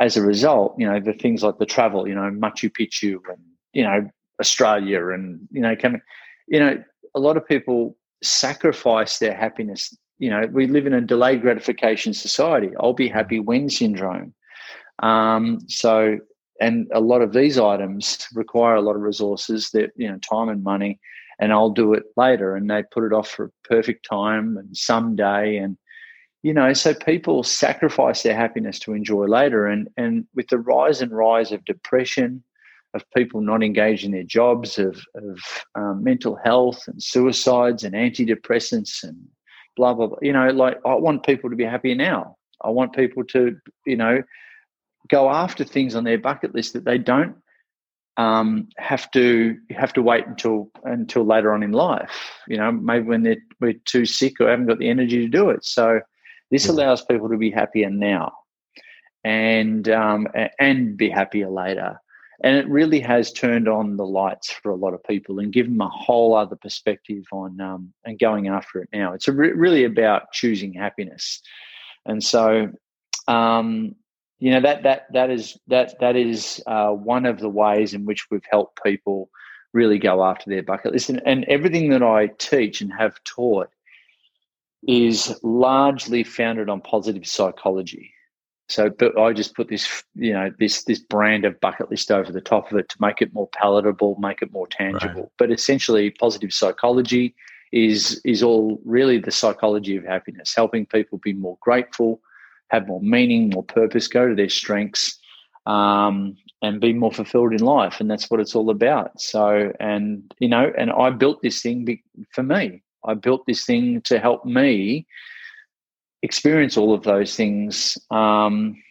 as a result, you know, the things like the travel, you know, Machu Picchu and, you know, Australia and, you know, coming, you know, a lot of people sacrifice their happiness. You know, we live in a delayed gratification society. I'll be happy when syndrome. Um, so, and a lot of these items require a lot of resources that, you know, time and money, and I'll do it later. And they put it off for a perfect time and someday. And, you know, so people sacrifice their happiness to enjoy later. And, and with the rise and rise of depression, of people not engaged in their jobs, of, of um, mental health and suicides and antidepressants and blah, blah, blah. You know, like I want people to be happier now. I want people to, you know, go after things on their bucket list that they don't um, have to have to wait until until later on in life. You know, maybe when they're we're too sick or haven't got the energy to do it. So this allows people to be happier now, and um, and be happier later and it really has turned on the lights for a lot of people and given them a whole other perspective on um, and going after it now. It's re- really about choosing happiness, and so um, you know that that that is that that is uh, one of the ways in which we've helped people really go after their bucket list, and, and everything that I teach and have taught is largely founded on positive psychology. So, but I just put this, you know, this this brand of bucket list over the top of it to make it more palatable, make it more tangible. Right. But essentially, positive psychology is is all really the psychology of happiness, helping people be more grateful, have more meaning, more purpose, go to their strengths, um, and be more fulfilled in life. And that's what it's all about. So, and you know, and I built this thing for me. I built this thing to help me experience all of those things um,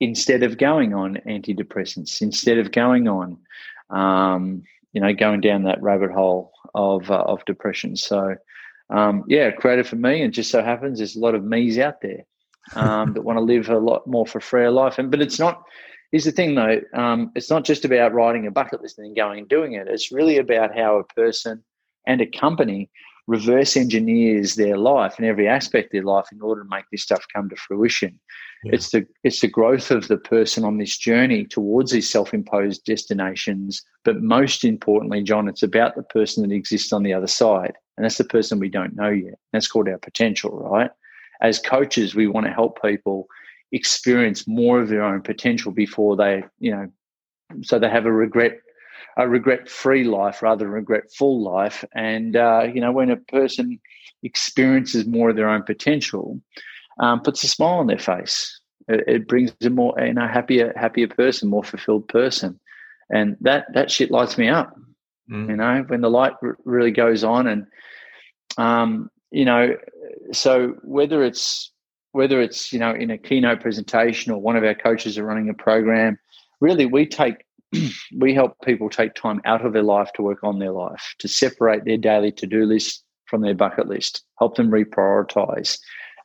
instead of going on antidepressants, instead of going on, um, you know, going down that rabbit hole of uh, of depression. So, um, yeah, created for me, and just so happens there's a lot of me's out there um, that want to live a lot more for freer life. And but it's not. Here's the thing, though. Um, it's not just about writing a bucket list and then going and doing it. It's really about how a person and a company reverse engineers their life and every aspect of their life in order to make this stuff come to fruition. Yeah. It's the it's the growth of the person on this journey towards these self-imposed destinations. But most importantly, John, it's about the person that exists on the other side. And that's the person we don't know yet. That's called our potential, right? As coaches, we want to help people experience more of their own potential before they, you know, so they have a regret a regret-free life rather than regret-full life. And uh, you know, when a person experiences more of their own potential, um, puts a smile on their face. It, it, brings a more, you know, happier, happier person, more fulfilled person, and that that shit lights me up. Mm. You know, when the light r- really goes on, and um, you know, so whether it's whether it's you know in a keynote presentation or one of our coaches are running a program, really we take we help people take time out of their life to work on their life, to separate their daily to do list from their bucket list, help them reprioritize.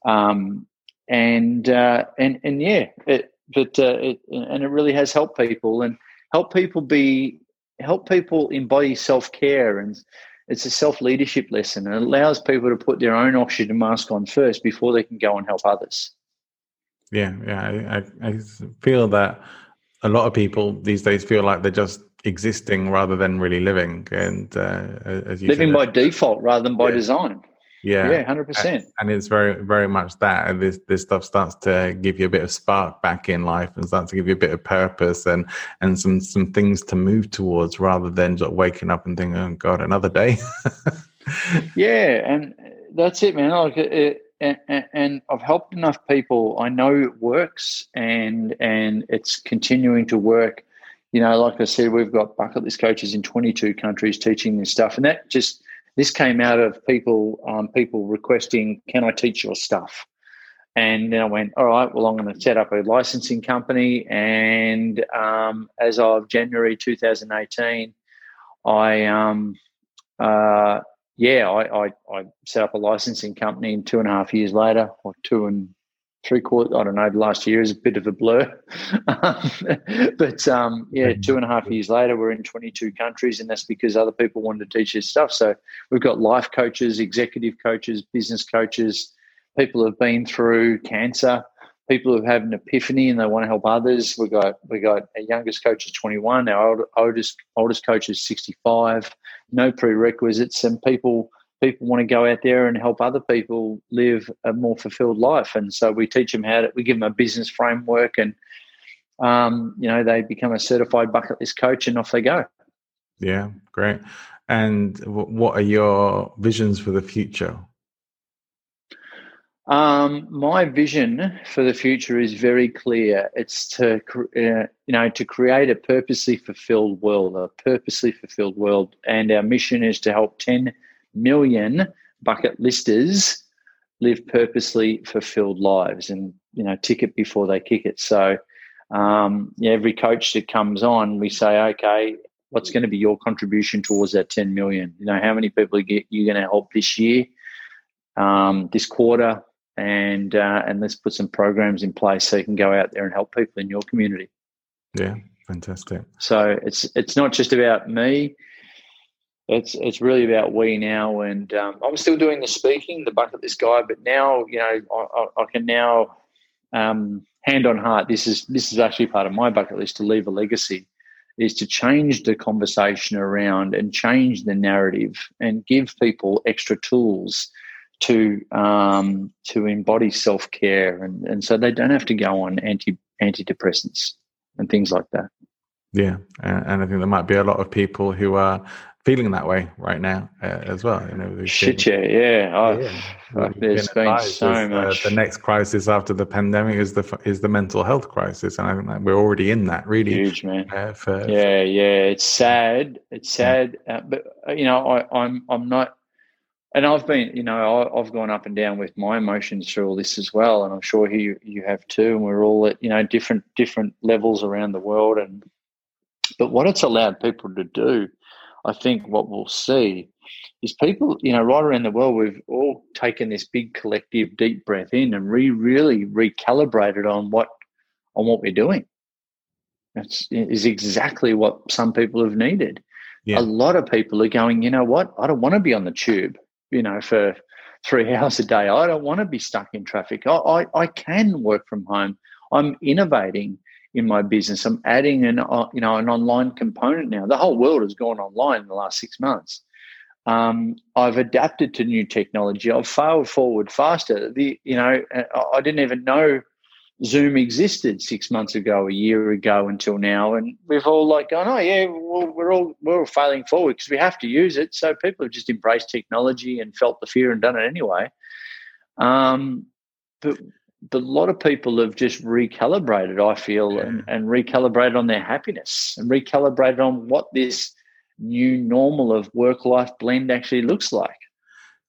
Um, and, uh, and, and yeah, it, but, uh, it, and it really has helped people and help people be, help people embody self care. And it's a self leadership lesson. And it allows people to put their own oxygen mask on first before they can go and help others. Yeah, yeah, I, I feel that a lot of people these days feel like they're just existing rather than really living and uh, as you living said, by default rather than by yeah. design yeah yeah 100% and it's very very much that and this this stuff starts to give you a bit of spark back in life and starts to give you a bit of purpose and and some some things to move towards rather than just waking up and thinking oh god another day yeah and that's it man like it, and, and, I've helped enough people. I know it works, and and it's continuing to work. You know, like I said, we've got bucket list coaches in 22 countries teaching this stuff, and that just this came out of people um, people requesting, "Can I teach your stuff?" and then I went, all right, well, I'm going to set up a licensing company. And um, as of January 2018, I, um, uh, yeah, I, I, I, set up a licensing company. And two and a half years later, or two and three quarters, I don't know, the last year is a bit of a blur. but um, yeah, two and a half years later, we're in 22 countries, and that's because other people wanted to teach this stuff. So we've got life coaches, executive coaches, business coaches people who have been through cancer, people who have had an epiphany and they want to help others. We got we got our youngest coach is 21, our oldest oldest coach is 65. No prerequisites, and people people want to go out there and help other people live a more fulfilled life. And so we teach them how to we give them a business framework, and um, you know they become a certified bucket list coach, and off they go. Yeah, great. And what are your visions for the future? Um, my vision for the future is very clear. It's to uh, you know to create a purposely fulfilled world, a purposely fulfilled world, and our mission is to help 10 million bucket listers live purposely fulfilled lives, and you know tick it before they kick it. So, um, yeah, every coach that comes on, we say, okay, what's going to be your contribution towards that 10 million? You know, how many people are you going to help this year? Um, this quarter, and uh, and let's put some programs in place so you can go out there and help people in your community. Yeah, fantastic. So it's it's not just about me. It's it's really about we now, and um, I'm still doing the speaking, the bucket list guy, but now you know I, I can now um, hand on heart. This is this is actually part of my bucket list to leave a legacy, is to change the conversation around and change the narrative and give people extra tools to um, to embody self care, and, and so they don't have to go on anti antidepressants and things like that. Yeah, and I think there might be a lot of people who are feeling that way right now uh, as well. You know, shit, yeah, yeah. Oh, yeah. there's been, been so as, much. Uh, the next crisis after the pandemic is the is the mental health crisis, and I think that we're already in that. Really huge, man. Uh, for, yeah, yeah. It's sad. It's sad, yeah. uh, but uh, you know, I, I'm I'm not and I've been, you know, I've gone up and down with my emotions through all this as well, and I'm sure you you have too. And we're all at you know different different levels around the world, and but what it's allowed people to do, I think, what we'll see is people, you know, right around the world, we've all taken this big collective deep breath in and re really recalibrated on what on what we're doing. That's is exactly what some people have needed. Yeah. A lot of people are going, you know what? I don't want to be on the tube you know, for three hours a day. I don't want to be stuck in traffic. I, I, I can work from home. I'm innovating in my business. I'm adding an uh, you know an online component now. The whole world has gone online in the last six months. Um, I've adapted to new technology. I've failed forward faster. The you know I didn't even know Zoom existed six months ago, a year ago until now, and we've all like gone, oh yeah, well, we're all we're all failing forward because we have to use it. So people have just embraced technology and felt the fear and done it anyway. Um, but a lot of people have just recalibrated, I feel, yeah. and, and recalibrated on their happiness and recalibrated on what this new normal of work life blend actually looks like.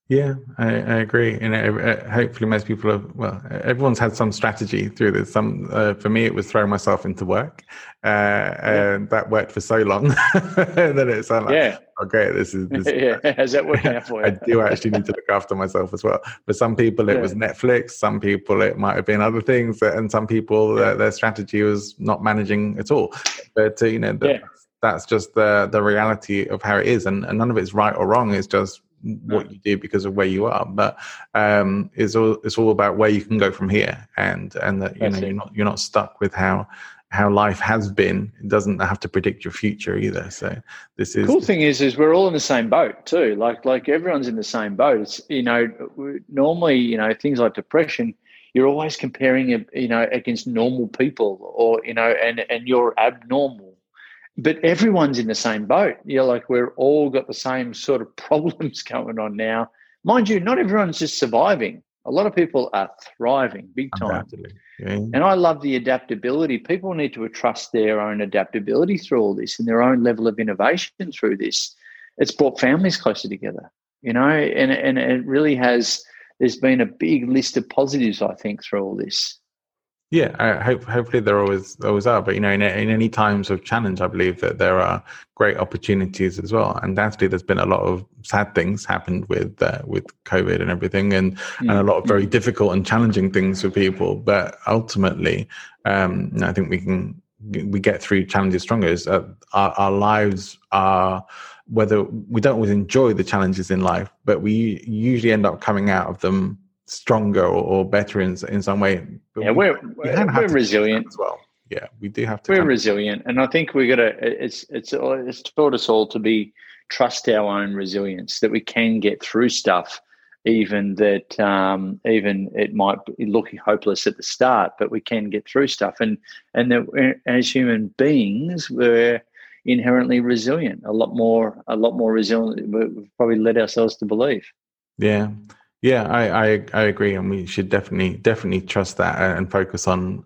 Yeah, I, I agree, and uh, hopefully most people have. Well, everyone's had some strategy through this. Some uh, for me, it was throwing myself into work, uh, yeah. and that worked for so long. and then it's like, yeah, okay, this is. This, yeah, has that worked out for you? I do actually need to look after myself as well. For some people, it yeah. was Netflix. Some people, it might have been other things, and some people, yeah. their strategy was not managing at all. But uh, you know, the, that's just the the reality of how it is, and, and none of it's right or wrong. It's just what you do because of where you are. But um it's all it's all about where you can go from here and and that you That's know it. you're not you're not stuck with how how life has been. It doesn't have to predict your future either. So this is cool thing is is we're all in the same boat too. Like like everyone's in the same boat. It's you know normally you know things like depression you're always comparing you know against normal people or you know and and you're abnormal but everyone's in the same boat. You know, like we're all got the same sort of problems going on now. Mind you, not everyone's just surviving. A lot of people are thriving big time. Yeah. And I love the adaptability. People need to trust their own adaptability through all this and their own level of innovation through this. It's brought families closer together, you know, and, and it really has there's been a big list of positives, I think, through all this. Yeah, I hope hopefully there always always are, but you know, in, in any times of challenge, I believe that there are great opportunities as well. And Undoubtedly, there's been a lot of sad things happened with uh, with COVID and everything, and mm. and a lot of very difficult and challenging things for people. But ultimately, um, I think we can we get through challenges stronger. Uh, our, our lives are whether we don't always enjoy the challenges in life, but we usually end up coming out of them stronger or, better in in some way. But yeah, we, are we're, we're resilient as well. Yeah, we do have to. We're resilient, and I think we got to. It's it's it's taught us all to be trust our own resilience that we can get through stuff, even that um, even it might look hopeless at the start, but we can get through stuff, and and that as human beings we're inherently resilient, a lot more a lot more resilient. We've probably led ourselves to believe. Yeah, yeah, I, I, I agree, and we should definitely definitely trust that and focus on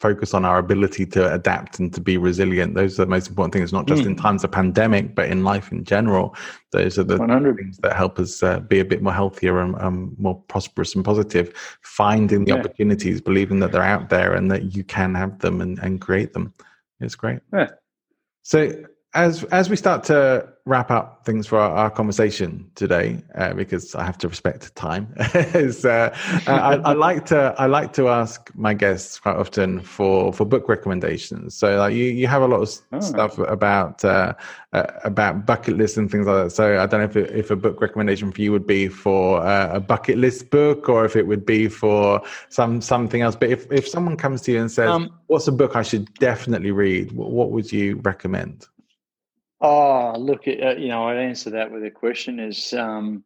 focus on our ability to adapt and to be resilient. Those are the most important things, not just mm. in times of pandemic, but in life in general. Those are the 100. things that help us uh, be a bit more healthier and um, more prosperous and positive. Finding the yeah. opportunities, believing that they're out there and that you can have them and, and create them. It's great. Yeah. So as as we start to wrap up things for our, our conversation today, uh, because I have to respect time, is uh, I, I, like to I like to ask my guests quite often for for book recommendations. So like you you have a lot of oh. stuff about uh, uh, about bucket lists and things like that. So I don't know if it, if a book recommendation for you would be for uh, a bucket list book or if it would be for some something else. But if if someone comes to you and says, um, "What's a book I should definitely read?" what would you recommend? Oh, look, uh, you know, I'd answer that with a question: is um,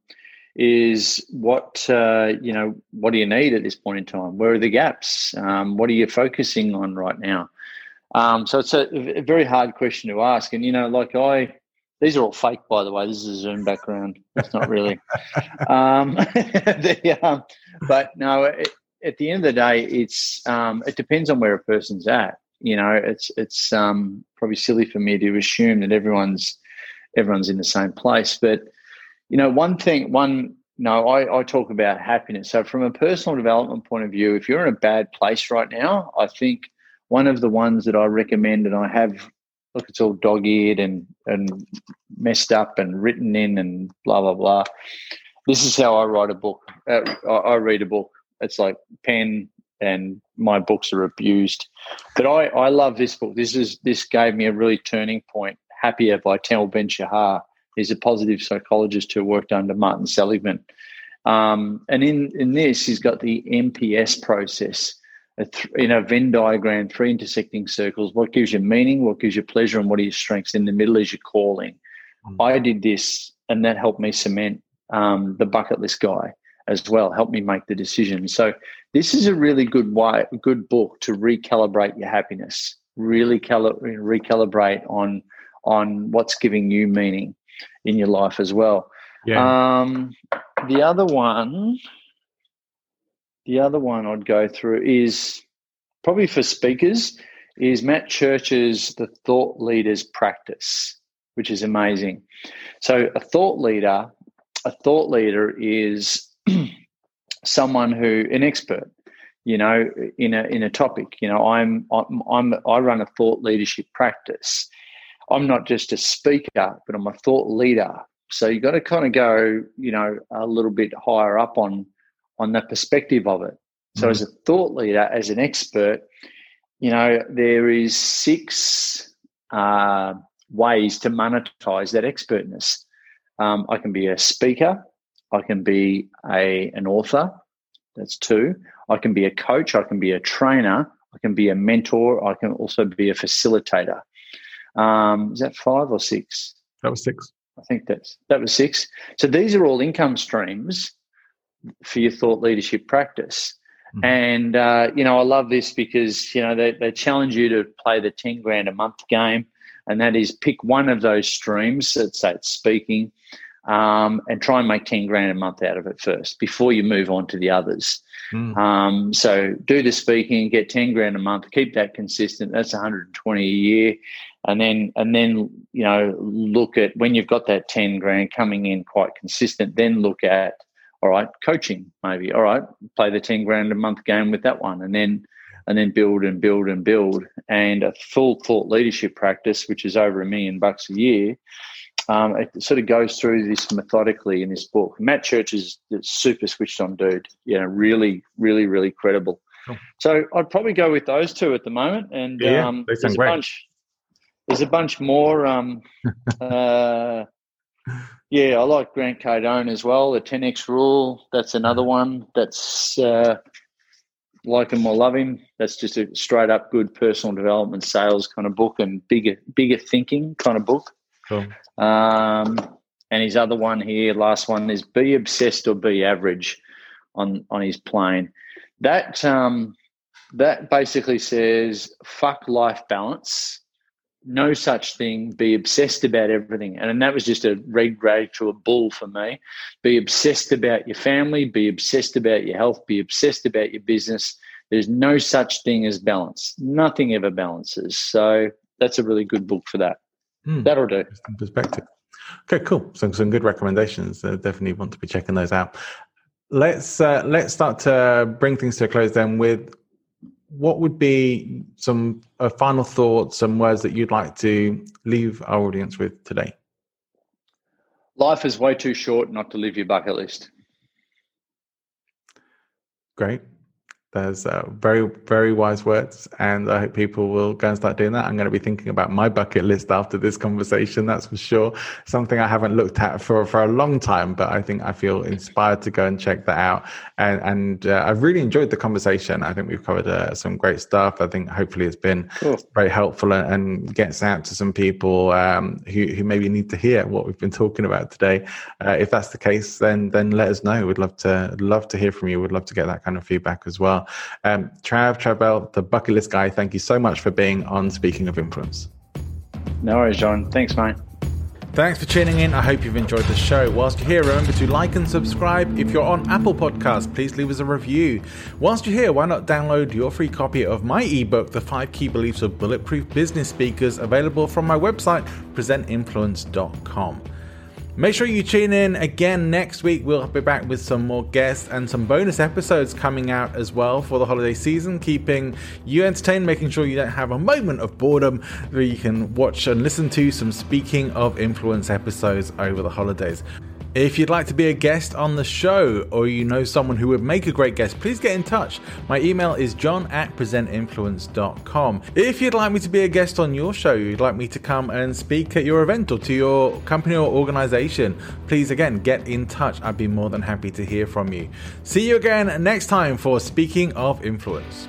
is what uh, you know? What do you need at this point in time? Where are the gaps? Um, what are you focusing on right now? Um, so it's a, a, very hard question to ask, and you know, like I, these are all fake, by the way. This is a Zoom background. It's not really. um, the, um, but no, it, at the end of the day, it's um, it depends on where a person's at you know, it's it's um, probably silly for me to assume that everyone's everyone's in the same place. But you know, one thing, one no, I, I talk about happiness. So from a personal development point of view, if you're in a bad place right now, I think one of the ones that I recommend, and I have look, it's all dog-eared and and messed up and written in and blah blah blah. This is how I write a book. Uh, I, I read a book. It's like pen, and my books are abused. But I, I love this book. This is this gave me a really turning point. Happier by Tal Ben Shahar. He's a positive psychologist who worked under Martin Seligman. Um, and in, in this, he's got the MPS process th- in a Venn diagram, three intersecting circles. What gives you meaning? What gives you pleasure? And what are your strengths? In the middle is your calling. Mm-hmm. I did this, and that helped me cement um, the bucket list guy as well. Help me make the decision. So this is a really good way, good book to recalibrate your happiness. Really cali- recalibrate on on what's giving you meaning in your life as well. Yeah. Um, the other one, the other one I'd go through is probably for speakers is Matt Church's The Thought Leaders Practice, which is amazing. So a thought leader, a thought leader is someone who an expert you know in a in a topic you know i'm i'm, I'm i run a thought leadership practice. I'm not just a speaker but i'm a thought leader. So you've got to kind of go you know a little bit higher up on on the perspective of it. So mm-hmm. as a thought leader as an expert you know there is six uh, ways to monetize that expertness. Um, i can be a speaker I can be a an author. That's two. I can be a coach. I can be a trainer. I can be a mentor. I can also be a facilitator. Um, is that five or six? That was six. I think that's that was six. So these are all income streams for your thought leadership practice. Mm-hmm. And uh, you know, I love this because you know they, they challenge you to play the ten grand a month game, and that is pick one of those streams. Let's say it's speaking, um, and try and make 10 grand a month out of it first before you move on to the others. Mm. Um, so do the speaking, get 10 grand a month, keep that consistent. That's 120 a year. And then, and then, you know, look at when you've got that 10 grand coming in quite consistent, then look at, all right, coaching maybe. All right, play the ten grand a month game with that one, and then and then build and build and build. And a full thought leadership practice, which is over a million bucks a year, um, it sort of goes through this methodically in this book. Matt Church is super switched on dude. You know, really, really, really credible. Cool. So I'd probably go with those two at the moment. And yeah, um, there's a great. bunch. There's a bunch more. Um, uh, yeah, I like Grant Cardone as well. The 10x rule. That's another one. That's uh, like him or love him. That's just a straight up good personal development sales kind of book and bigger bigger thinking kind of book. Cool. Um, and his other one here, last one is be obsessed or be average on on his plane. That um, that basically says fuck life balance. No such thing. Be obsessed about everything, and, and that was just a red rag to a bull for me. Be obsessed about your family. Be obsessed about your health. Be obsessed about your business. There's no such thing as balance. Nothing ever balances. So that's a really good book for that. Mm, That'll do. Perspective. Okay, cool. Some some good recommendations. Uh, definitely want to be checking those out. Let's uh, let's start to bring things to a close then with what would be some uh, final thoughts, some words that you'd like to leave our audience with today. Life is way too short not to live your bucket list. Great. There's uh, very, very wise words, and I hope people will go and start doing that. I'm going to be thinking about my bucket list after this conversation, that's for sure. Something I haven't looked at for, for a long time, but I think I feel inspired to go and check that out. And, and uh, I've really enjoyed the conversation. I think we've covered uh, some great stuff. I think hopefully it's been cool. very helpful and, and, gets out to some people um, who, who maybe need to hear what we've been talking about today. Uh, if that's the case, then then let us know. We'd love to love to hear from you. We'd love to get that kind of feedback as well. Um, Trav, Travell, the bucket list guy, thank you so much for being on Speaking of Influence. No worries, John. Thanks, mate. Thanks for tuning in. I hope you've enjoyed the show. Whilst you're here, remember to like and subscribe. If you're on Apple Podcasts, please leave us a review. Whilst you're here, why not download your free copy of my ebook, The Five Key Beliefs of Bulletproof Business Speakers, available from my website, presentinfluence.com. Make sure you tune in again next week. We'll be back with some more guests and some bonus episodes coming out as well for the holiday season, keeping you entertained, making sure you don't have a moment of boredom where you can watch and listen to some Speaking of Influence episodes over the holidays. If you'd like to be a guest on the show or you know someone who would make a great guest, please get in touch. My email is john at presentinfluence.com. If you'd like me to be a guest on your show, you'd like me to come and speak at your event or to your company or organization, please again get in touch. I'd be more than happy to hear from you. See you again next time for Speaking of Influence.